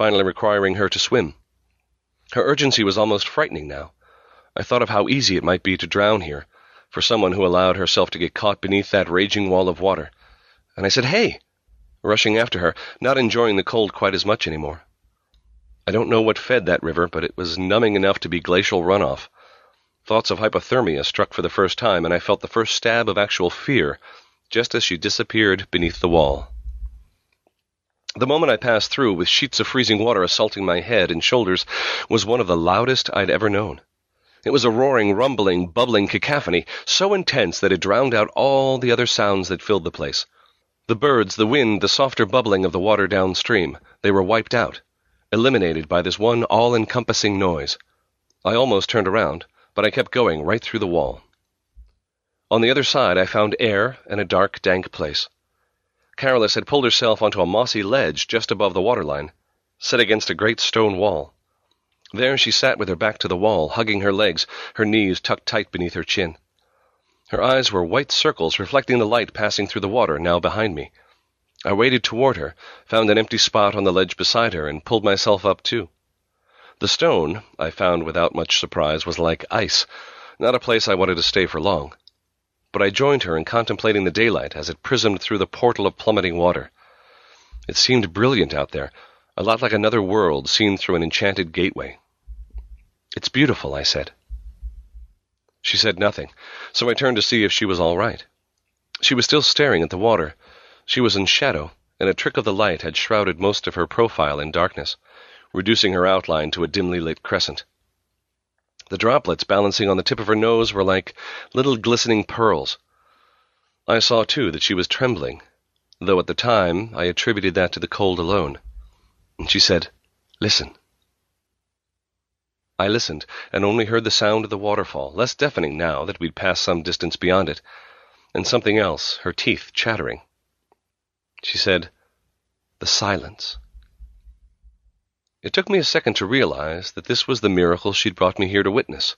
finally requiring her to swim. Her urgency was almost frightening now. I thought of how easy it might be to drown here, for someone who allowed herself to get caught beneath that raging wall of water. And I said, Hey! rushing after her, not enjoying the cold quite as much any more. I don't know what fed that river, but it was numbing enough to be glacial runoff. Thoughts of hypothermia struck for the first time, and I felt the first stab of actual fear just as she disappeared beneath the wall. The moment I passed through, with sheets of freezing water assaulting my head and shoulders, was one of the loudest I'd ever known. It was a roaring, rumbling, bubbling cacophony, so intense that it drowned out all the other sounds that filled the place. The birds, the wind, the softer bubbling of the water downstream, they were wiped out, eliminated by this one all-encompassing noise. I almost turned around, but I kept going right through the wall. On the other side I found air and a dark, dank place. Carolus had pulled herself onto a mossy ledge just above the waterline, set against a great stone wall. There she sat with her back to the wall, hugging her legs, her knees tucked tight beneath her chin. Her eyes were white circles reflecting the light passing through the water now behind me. I waded toward her, found an empty spot on the ledge beside her, and pulled myself up too. The stone, I found without much surprise, was like ice, not a place I wanted to stay for long but I joined her in contemplating the daylight as it prismed through the portal of plummeting water. It seemed brilliant out there, a lot like another world seen through an enchanted gateway. It's beautiful, I said. She said nothing, so I turned to see if she was all right. She was still staring at the water. She was in shadow, and a trick of the light had shrouded most of her profile in darkness, reducing her outline to a dimly lit crescent. The droplets balancing on the tip of her nose were like little glistening pearls. I saw, too, that she was trembling, though at the time I attributed that to the cold alone. She said, Listen. I listened, and only heard the sound of the waterfall, less deafening now that we'd passed some distance beyond it, and something else, her teeth chattering. She said, The silence. It took me a second to realize that this was the miracle she'd brought me here to witness.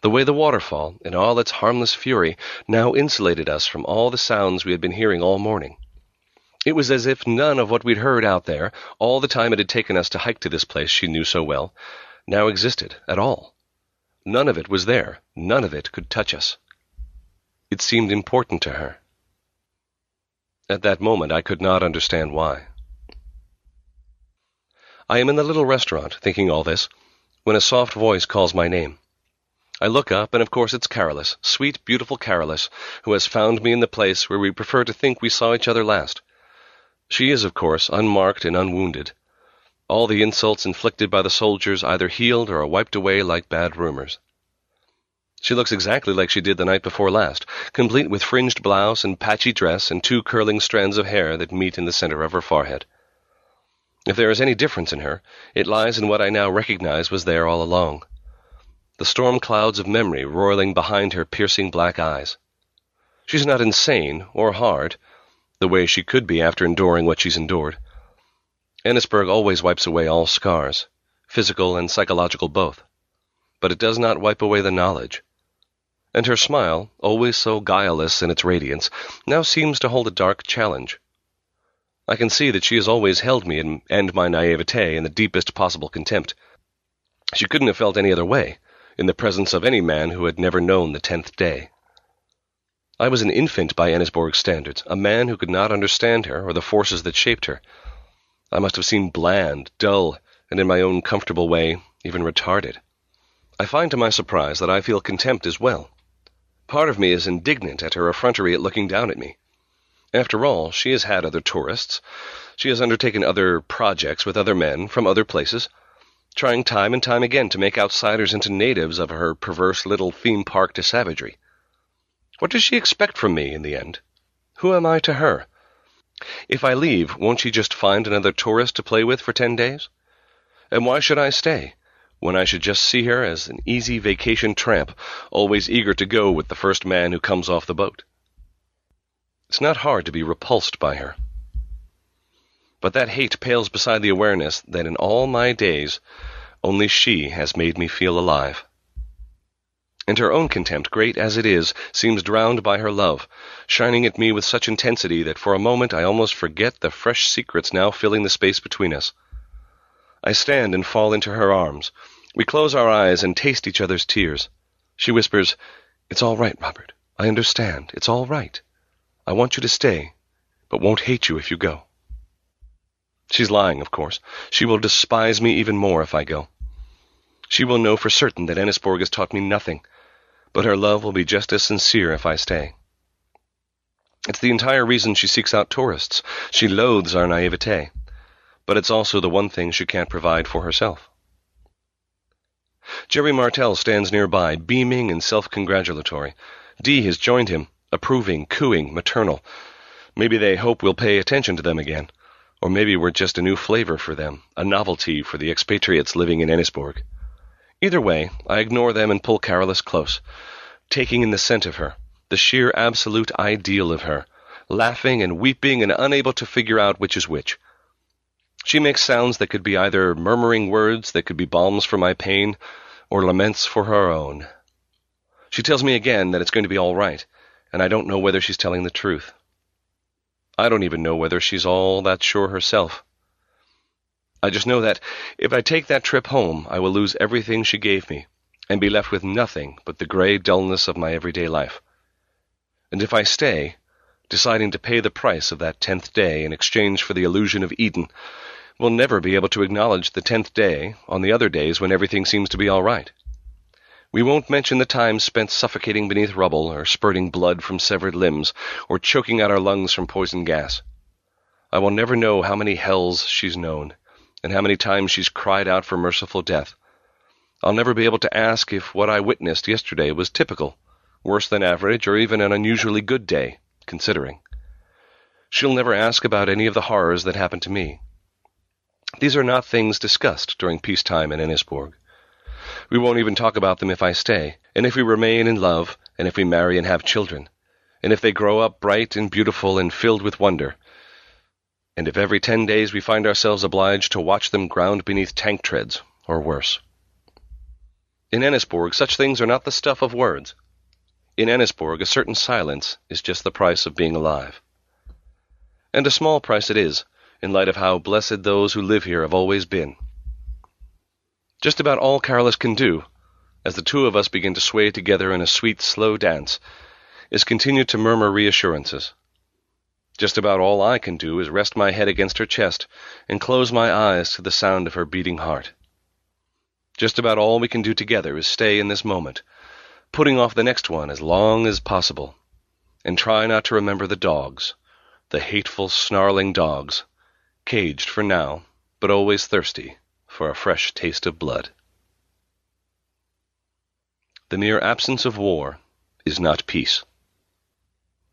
The way the waterfall, in all its harmless fury, now insulated us from all the sounds we had been hearing all morning. It was as if none of what we'd heard out there, all the time it had taken us to hike to this place she knew so well, now existed at all. None of it was there. None of it could touch us. It seemed important to her. At that moment I could not understand why. I am in the little restaurant, thinking all this, when a soft voice calls my name. I look up, and of course it's Carolus, sweet, beautiful Carolus, who has found me in the place where we prefer to think we saw each other last. She is, of course, unmarked and unwounded. All the insults inflicted by the soldiers either healed or are wiped away like bad rumors. She looks exactly like she did the night before last, complete with fringed blouse and patchy dress and two curling strands of hair that meet in the center of her forehead. If there is any difference in her, it lies in what I now recognize was there all along. The storm clouds of memory roiling behind her piercing black eyes. She's not insane or hard, the way she could be after enduring what she's endured. Ennisborg always wipes away all scars, physical and psychological both. But it does not wipe away the knowledge. And her smile, always so guileless in its radiance, now seems to hold a dark challenge. I can see that she has always held me in, and my naivete in the deepest possible contempt. She couldn't have felt any other way, in the presence of any man who had never known the tenth day. I was an infant by Ennisborg's standards, a man who could not understand her or the forces that shaped her. I must have seemed bland, dull, and in my own comfortable way, even retarded. I find to my surprise that I feel contempt as well. Part of me is indignant at her effrontery at looking down at me. After all, she has had other tourists. She has undertaken other projects with other men from other places, trying time and time again to make outsiders into natives of her perverse little theme park to savagery. What does she expect from me in the end? Who am I to her? If I leave, won't she just find another tourist to play with for ten days? And why should I stay, when I should just see her as an easy vacation tramp, always eager to go with the first man who comes off the boat? It's not hard to be repulsed by her. But that hate pales beside the awareness that in all my days only she has made me feel alive. And her own contempt, great as it is, seems drowned by her love, shining at me with such intensity that for a moment I almost forget the fresh secrets now filling the space between us. I stand and fall into her arms. We close our eyes and taste each other's tears. She whispers, It's all right, Robert. I understand. It's all right. I want you to stay, but won't hate you if you go. She's lying, of course. She will despise me even more if I go. She will know for certain that Ennisborg has taught me nothing, but her love will be just as sincere if I stay. It's the entire reason she seeks out tourists. She loathes our naivete, but it's also the one thing she can't provide for herself. Jerry Martell stands nearby, beaming and self-congratulatory. Dee has joined him, approving, cooing, maternal. Maybe they hope we'll pay attention to them again. Or maybe we're just a new flavor for them, a novelty for the expatriates living in Ennisborg. Either way, I ignore them and pull Carolus close, taking in the scent of her, the sheer absolute ideal of her, laughing and weeping and unable to figure out which is which. She makes sounds that could be either murmuring words that could be balms for my pain, or laments for her own. She tells me again that it's going to be all right, and I don't know whether she's telling the truth. I don't even know whether she's all that sure herself. I just know that if I take that trip home, I will lose everything she gave me, and be left with nothing but the gray dullness of my everyday life. And if I stay, deciding to pay the price of that tenth day in exchange for the illusion of Eden, will never be able to acknowledge the tenth day on the other days when everything seems to be all right. We won't mention the time spent suffocating beneath rubble, or spurting blood from severed limbs, or choking out our lungs from poison gas. I will never know how many hells she's known, and how many times she's cried out for merciful death. I'll never be able to ask if what I witnessed yesterday was typical, worse than average, or even an unusually good day, considering. She'll never ask about any of the horrors that happened to me. These are not things discussed during peacetime in Ennisborg. We won't even talk about them if I stay, and if we remain in love, and if we marry and have children, and if they grow up bright and beautiful and filled with wonder, and if every ten days we find ourselves obliged to watch them ground beneath tank treads, or worse. In Ennisborg, such things are not the stuff of words. In Ennisborg, a certain silence is just the price of being alive. And a small price it is, in light of how blessed those who live here have always been. Just about all Carolus can do, as the two of us begin to sway together in a sweet, slow dance, is continue to murmur reassurances. Just about all I can do is rest my head against her chest and close my eyes to the sound of her beating heart. Just about all we can do together is stay in this moment, putting off the next one as long as possible, and try not to remember the dogs, the hateful, snarling dogs, caged for now, but always thirsty for a fresh taste of blood. The mere absence of war is not peace.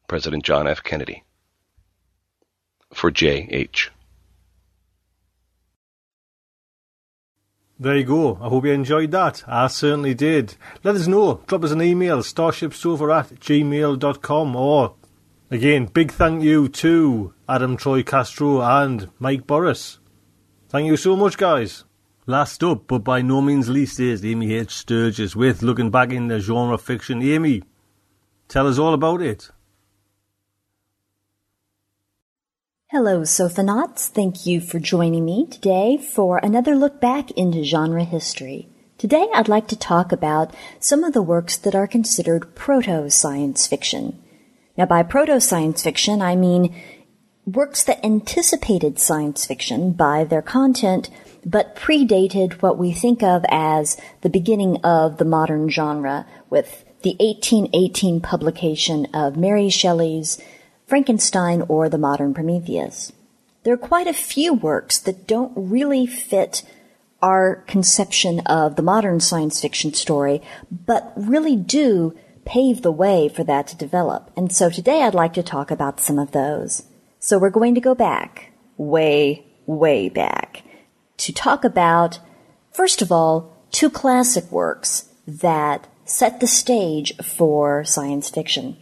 President John F. Kennedy. For J. H. There you go. I hope you enjoyed that. I certainly did. Let us know. Drop us an email, starshipsofa at gmail.com or, again, big thank you to Adam Troy Castro and Mike Boris. Thank you so much, guys. Last up, but by no means least, is Amy H. Sturgis with Looking Back in the Genre Fiction. Amy, tell us all about it. Hello, SofaNauts. Thank you for joining me today for another look back into genre history. Today I'd like to talk about some of the works that are considered proto-science fiction. Now by proto-science fiction, I mean works that anticipated science fiction by their content but predated what we think of as the beginning of the modern genre with the 1818 publication of Mary Shelley's Frankenstein or the modern Prometheus. There are quite a few works that don't really fit our conception of the modern science fiction story, but really do pave the way for that to develop. And so today I'd like to talk about some of those. So we're going to go back, way, way back, to talk about, first of all, two classic works that set the stage for science fiction.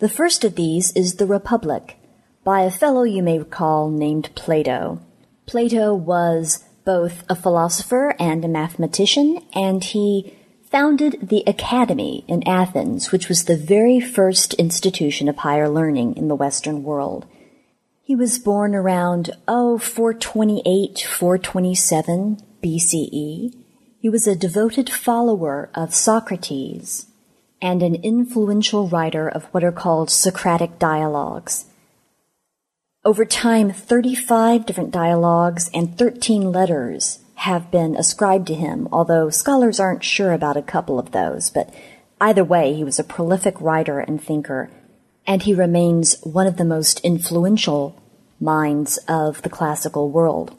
The first of these is The Republic, by a fellow you may recall named Plato. Plato was both a philosopher and a mathematician, and he founded the Academy in Athens, which was the very first institution of higher learning in the Western world. He was born around, oh, 428, 427 BCE. He was a devoted follower of Socrates and an influential writer of what are called Socratic dialogues. Over time, 35 different dialogues and 13 letters have been ascribed to him, although scholars aren't sure about a couple of those. But either way, he was a prolific writer and thinker, and he remains one of the most influential minds of the classical world.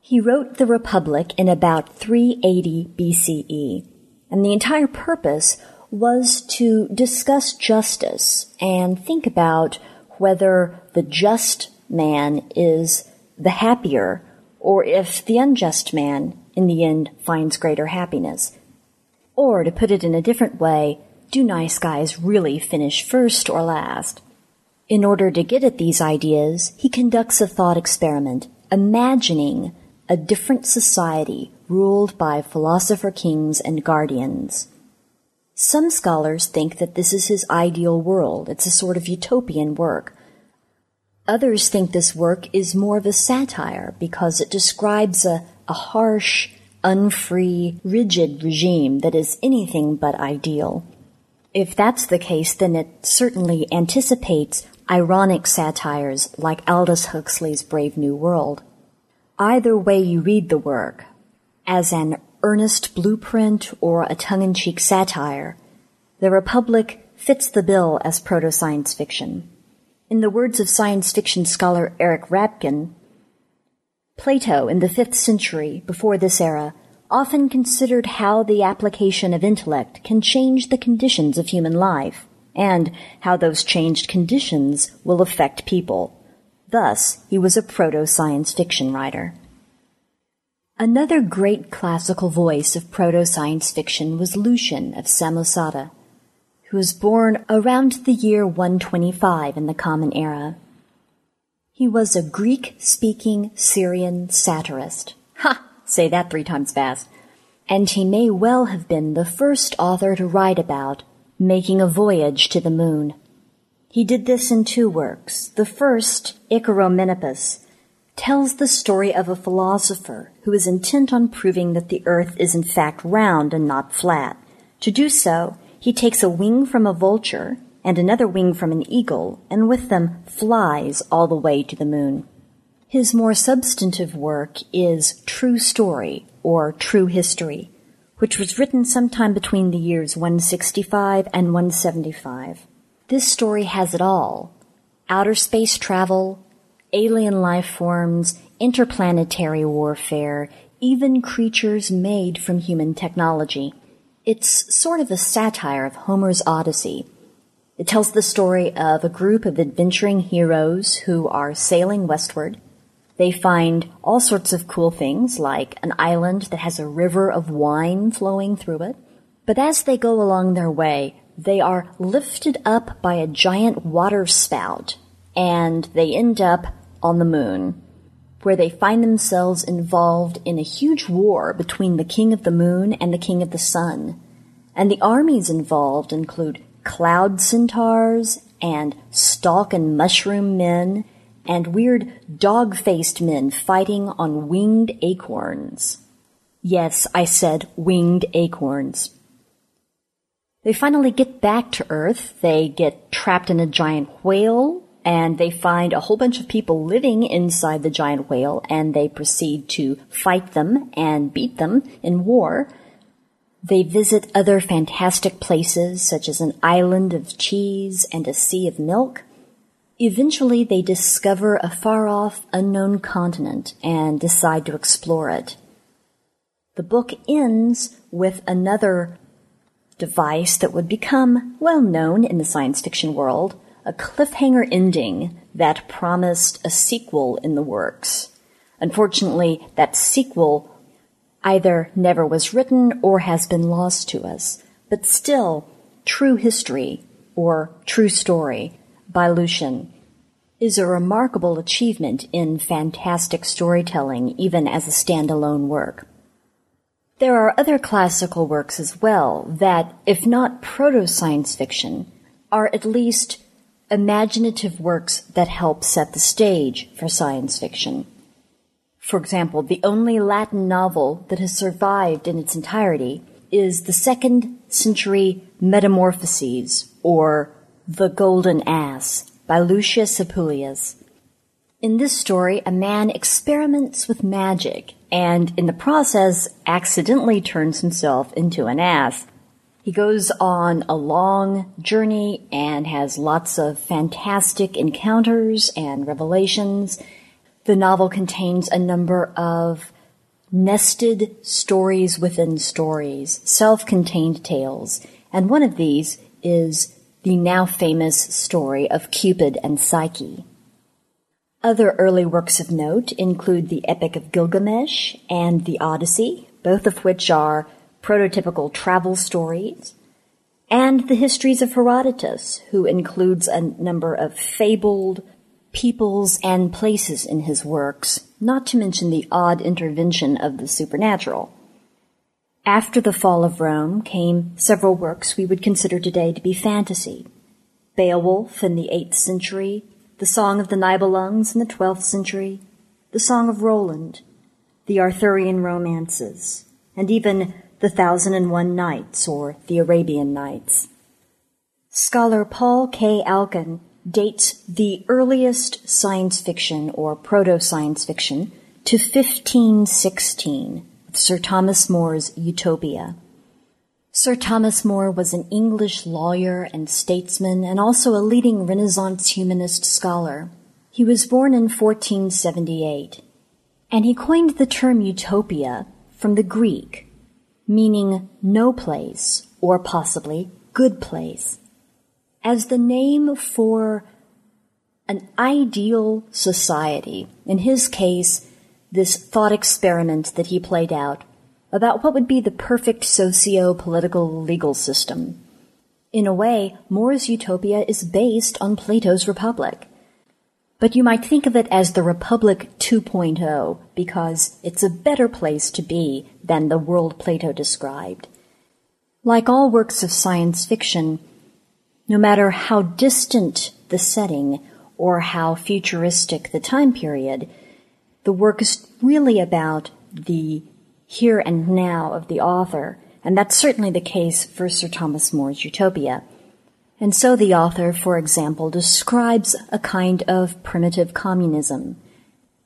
He wrote The Republic in about 380 BCE, and the entire purpose was to discuss justice and think about whether the just man is the happier or if the unjust man, in the end, finds greater happiness. Or, to put it in a different way, do nice guys really finish first or last? In order to get at these ideas, he conducts a thought experiment, imagining a different society ruled by philosopher kings and guardians. Some scholars think that this is his ideal world. It's a sort of utopian work, Others think this work is more of a satire because it describes a, a harsh, unfree, rigid regime that is anything but ideal. If that's the case, then it certainly anticipates ironic satires like Aldous Huxley's Brave New World. Either way you read the work, as an earnest blueprint or a tongue-in-cheek satire, The Republic fits the bill as proto-science fiction. In the words of science fiction scholar Eric Rabkin, Plato in the 5th century, before this era, often considered how the application of intellect can change the conditions of human life, and how those changed conditions will affect people. Thus, he was a proto-science fiction writer. Another great classical voice of proto-science fiction was Lucian of Samosata who was born around the year 125 in the Common Era. He was a Greek speaking Syrian satirist. Say that three times fast. And he may well have been the first author to write about making a voyage to the moon. He did this in two works. The first, Icaromenippus, tells the story of a philosopher who is intent on proving that the earth is in fact round and not flat. To do so, he takes a wing from a vulture and another wing from an eagle, and with them flies all the way to the moon. His more substantive work is True Story, or True History, which was written sometime between the years 165 and 175. This story has it all. Outer space travel, alien life forms, interplanetary warfare, even creatures made from human technology. It's sort of a satire of Homer's Odyssey. It tells the story of a group of adventuring heroes who are sailing westward. They find all sorts of cool things, like an island that has a river of wine flowing through it. But as they go along their way, they are lifted up by a giant water spout, and they end up on the moon where they find themselves involved in a huge war between the King of the Moon and the King of the Sun. And the armies involved include cloud centaurs and stalk and mushroom men and weird dog faced men fighting on winged acorns. Yes, I said winged acorns. They finally get back to Earth. They get trapped in a giant whale and they find a whole bunch of people living inside the giant whale and they proceed to fight them and beat them in war. They visit other fantastic places such as an island of cheese and a sea of milk. Eventually, they discover a far off, unknown continent and decide to explore it. The book ends with another device that would become well known in the science fiction world a cliffhanger ending that promised a sequel in the works. Unfortunately, that sequel either never was written or has been lost to us. But still, True History, or True Story, by Lucian, is a remarkable achievement in fantastic storytelling, even as a standalone work. There are other classical works as well that, if not proto science fiction, are at least imaginative works that help set the stage for science fiction. For example, the only Latin novel that has survived in its entirety is the second century Metamorphoses, or The Golden Ass, by Lucius Apuleius. In this story, a man experiments with magic and in the process accidentally turns himself into an ass. He goes on a long journey and has lots of fantastic encounters and revelations. The novel contains a number of nested stories within stories, self-contained tales, and one of these is the now famous story of Cupid and Psyche. Other early works of note include the Epic of Gilgamesh and the Odyssey, both of which are prototypical travel stories, and the histories of Herodotus, who includes a number of fabled peoples and places in his works, not to mention the odd intervention of the supernatural. After the fall of Rome came several works we would consider today to be fantasy. Beowulf in the 8th century, the Song of the Nibelungs in the 12th century, the Song of Roland, the Arthurian romances, and even the Thousand and One Nights or the Arabian Nights. Scholar Paul K. Alkon dates the earliest science fiction or proto-science fiction to 1516 with Sir Thomas More's Utopia. Sir Thomas More was an English lawyer and statesman and also a leading Renaissance humanist scholar. He was born in 1478, and he coined the term utopia from the Greek, meaning no place, or possibly good place, as the name for an ideal society. In his case, this thought experiment that he played out about what would be the perfect socio-political legal system. In a way, More's utopia is based on Plato's Republic. But you might think of it as the Republic 2.0 because it's a better place to be than the world Plato described. Like all works of science fiction, no matter how distant the setting or how futuristic the time period, the work is really about the here and now of the author, and that's certainly the case for Sir Thomas More's Utopia. And so the author, for example, describes a kind of primitive communism.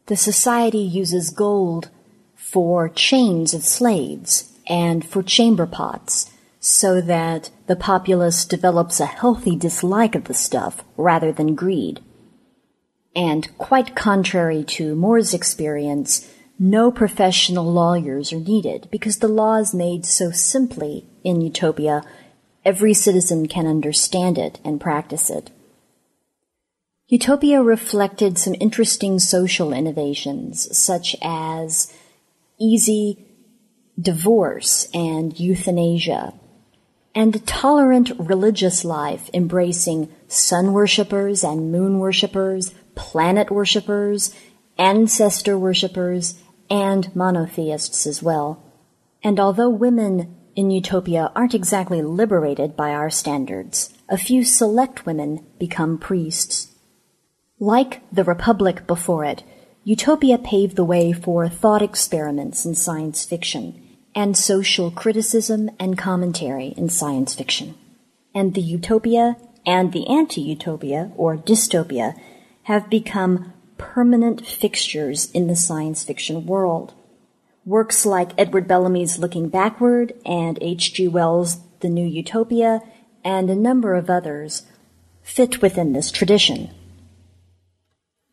The society uses gold for chains of slaves and for chamber pots so that the populace develops a healthy dislike of the stuff rather than greed. And quite contrary to More's experience, no professional lawyers are needed because the law is made so simply in Utopia, every citizen can understand it and practice it. Utopia reflected some interesting social innovations, such as easy divorce and euthanasia, and tolerant religious life embracing sun worshippers and moon worshippers, planet worshippers, ancestor worshippers, and monotheists as well. And although women in Utopia aren't exactly liberated by our standards, a few select women become priests. Like the Republic before it, Utopia paved the way for thought experiments in science fiction and social criticism and commentary in science fiction. And the Utopia and the anti-utopia, or dystopia, have become permanent fixtures in the science fiction world. Works like Edward Bellamy's Looking Backward and H.G. Wells' The New Utopia and a number of others fit within this tradition.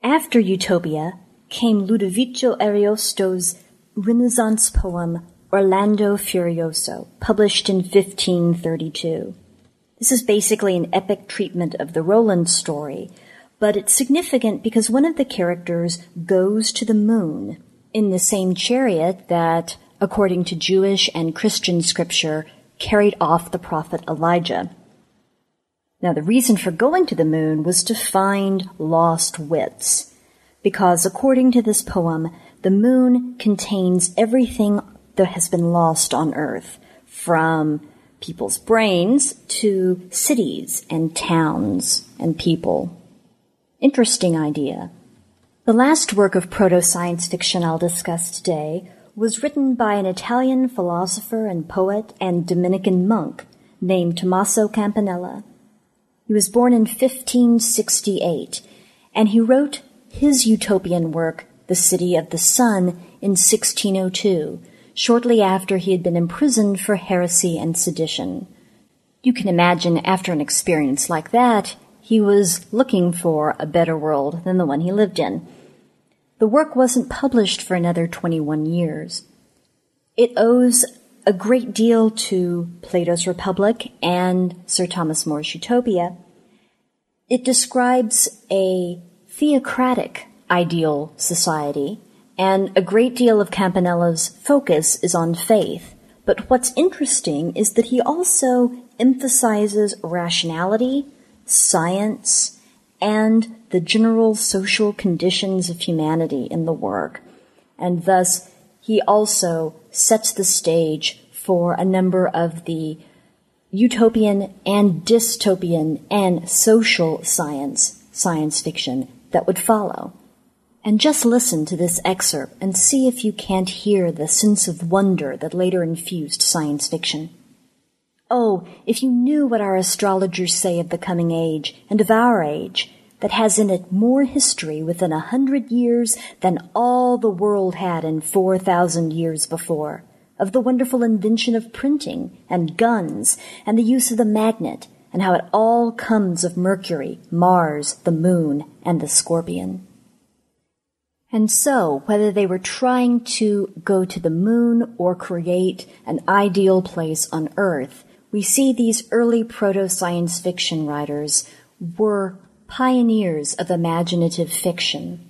After Utopia came Ludovico Ariosto's Renaissance poem Orlando Furioso, published in 1532. This is basically an epic treatment of the Roland story, but it's significant because one of the characters goes to the moon in the same chariot that, according to Jewish and Christian scripture, carried off the prophet Elijah. Now, the reason for going to the moon was to find lost wits, because according to this poem, the moon contains everything that has been lost on Earth, from people's brains to cities and towns and people. Interesting idea. The last work of proto science fiction I'll discuss today was written by an Italian philosopher and poet and Dominican monk named Tommaso Campanella. He was born in 1568, and he wrote his utopian work, The City of the Sun, in 1602, shortly after he had been imprisoned for heresy and sedition. You can imagine after an experience like that, he was looking for a better world than the one he lived in. The work wasn't published for another 21 years. It owes a great deal to Plato's Republic and Sir Thomas More's Utopia. It describes a theocratic ideal society, and a great deal of Campanella's focus is on faith. But what's interesting is that he also emphasizes rationality, science, and the general social conditions of humanity in the work. And thus, he also sets the stage for a number of the utopian and dystopian and social science, science fiction that would follow. And just listen to this excerpt and see if you can't hear the sense of wonder that later infused science fiction. Oh, if you knew what our astrologers say of the coming age and of our age, that has in it more history within a hundred years than all the world had in four thousand years before, of the wonderful invention of printing and guns and the use of the magnet and how it all comes of Mercury, Mars, the moon, and the scorpion. And so, whether they were trying to go to the moon or create an ideal place on Earth, we see these early proto science fiction writers were pioneers of imaginative fiction.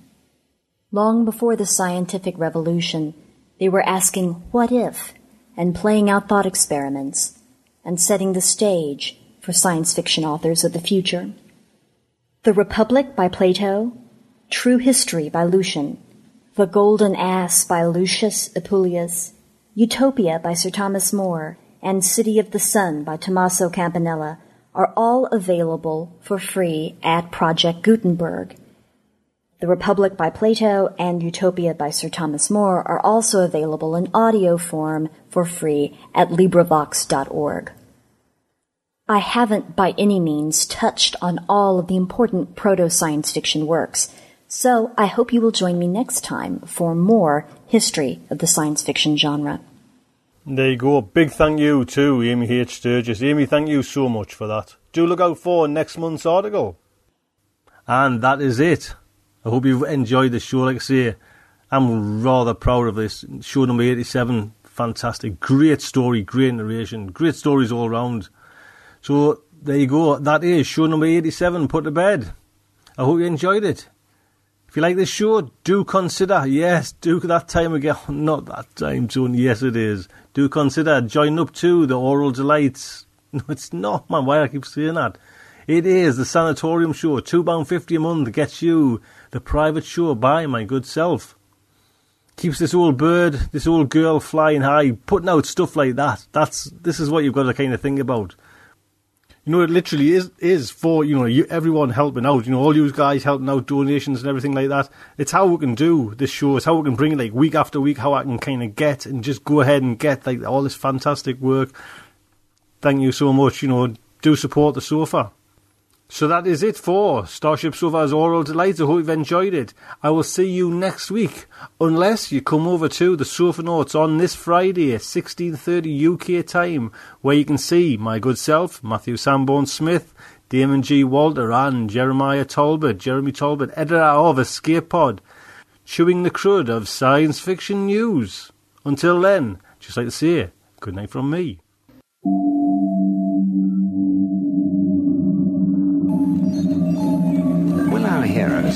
Long before the scientific revolution, they were asking what if and playing out thought experiments and setting the stage for science fiction authors of the future. The Republic by Plato, True History by Lucian, The Golden Ass by Lucius Apuleius, Utopia by Sir Thomas More, and City of the Sun by Tommaso Campanella are all available for free at Project Gutenberg. The Republic by Plato and Utopia by Sir Thomas More are also available in audio form for free at LibriVox.org. I haven't by any means touched on all of the important proto science fiction works, so I hope you will join me next time for more history of the science fiction genre. There you go. Big thank you to Amy H. Sturgis. Amy, thank you so much for that. Do look out for next month's article. And that is it. I hope you've enjoyed the show. Like I say, I'm rather proud of this. Show number 87, fantastic. Great story, great narration, great stories all round. So there you go. That is show number 87, Put to Bed. I hope you enjoyed it. If you like this show, do consider, yes, do that time again, *laughs* not that time zone, yes it is. Do consider join up to the Aural Delights. *laughs* No, it's not, man, why I keep saying that. It is the Sanatorium Show, £2.50 a month gets you the private show by my good self. Keeps this old bird, this old girl flying high, putting out stuff like that. That's, this is what you've got to kind of think about you know, it literally is is for you know you, everyone helping out. You know, all you guys helping out, donations and everything like that. It's how we can do this show. It's how we can bring it like week after week. How I can kind of get and just go ahead and get like all this fantastic work. Thank you so much. You know, do support the sofa. So that is it for Starship Sofa's Aural Delight. I hope you've enjoyed it. I will see you next week, unless you come over to the SofaNauts on this Friday at 16.30 UK time, where you can see my good self, Matthew Sanborn Smith, Damien G. Walter and Jeremiah Tolbert, Jeremy Tolbert, editor of Escape Pod, chewing the crud of science fiction news. Until then, just like to say, good night from me.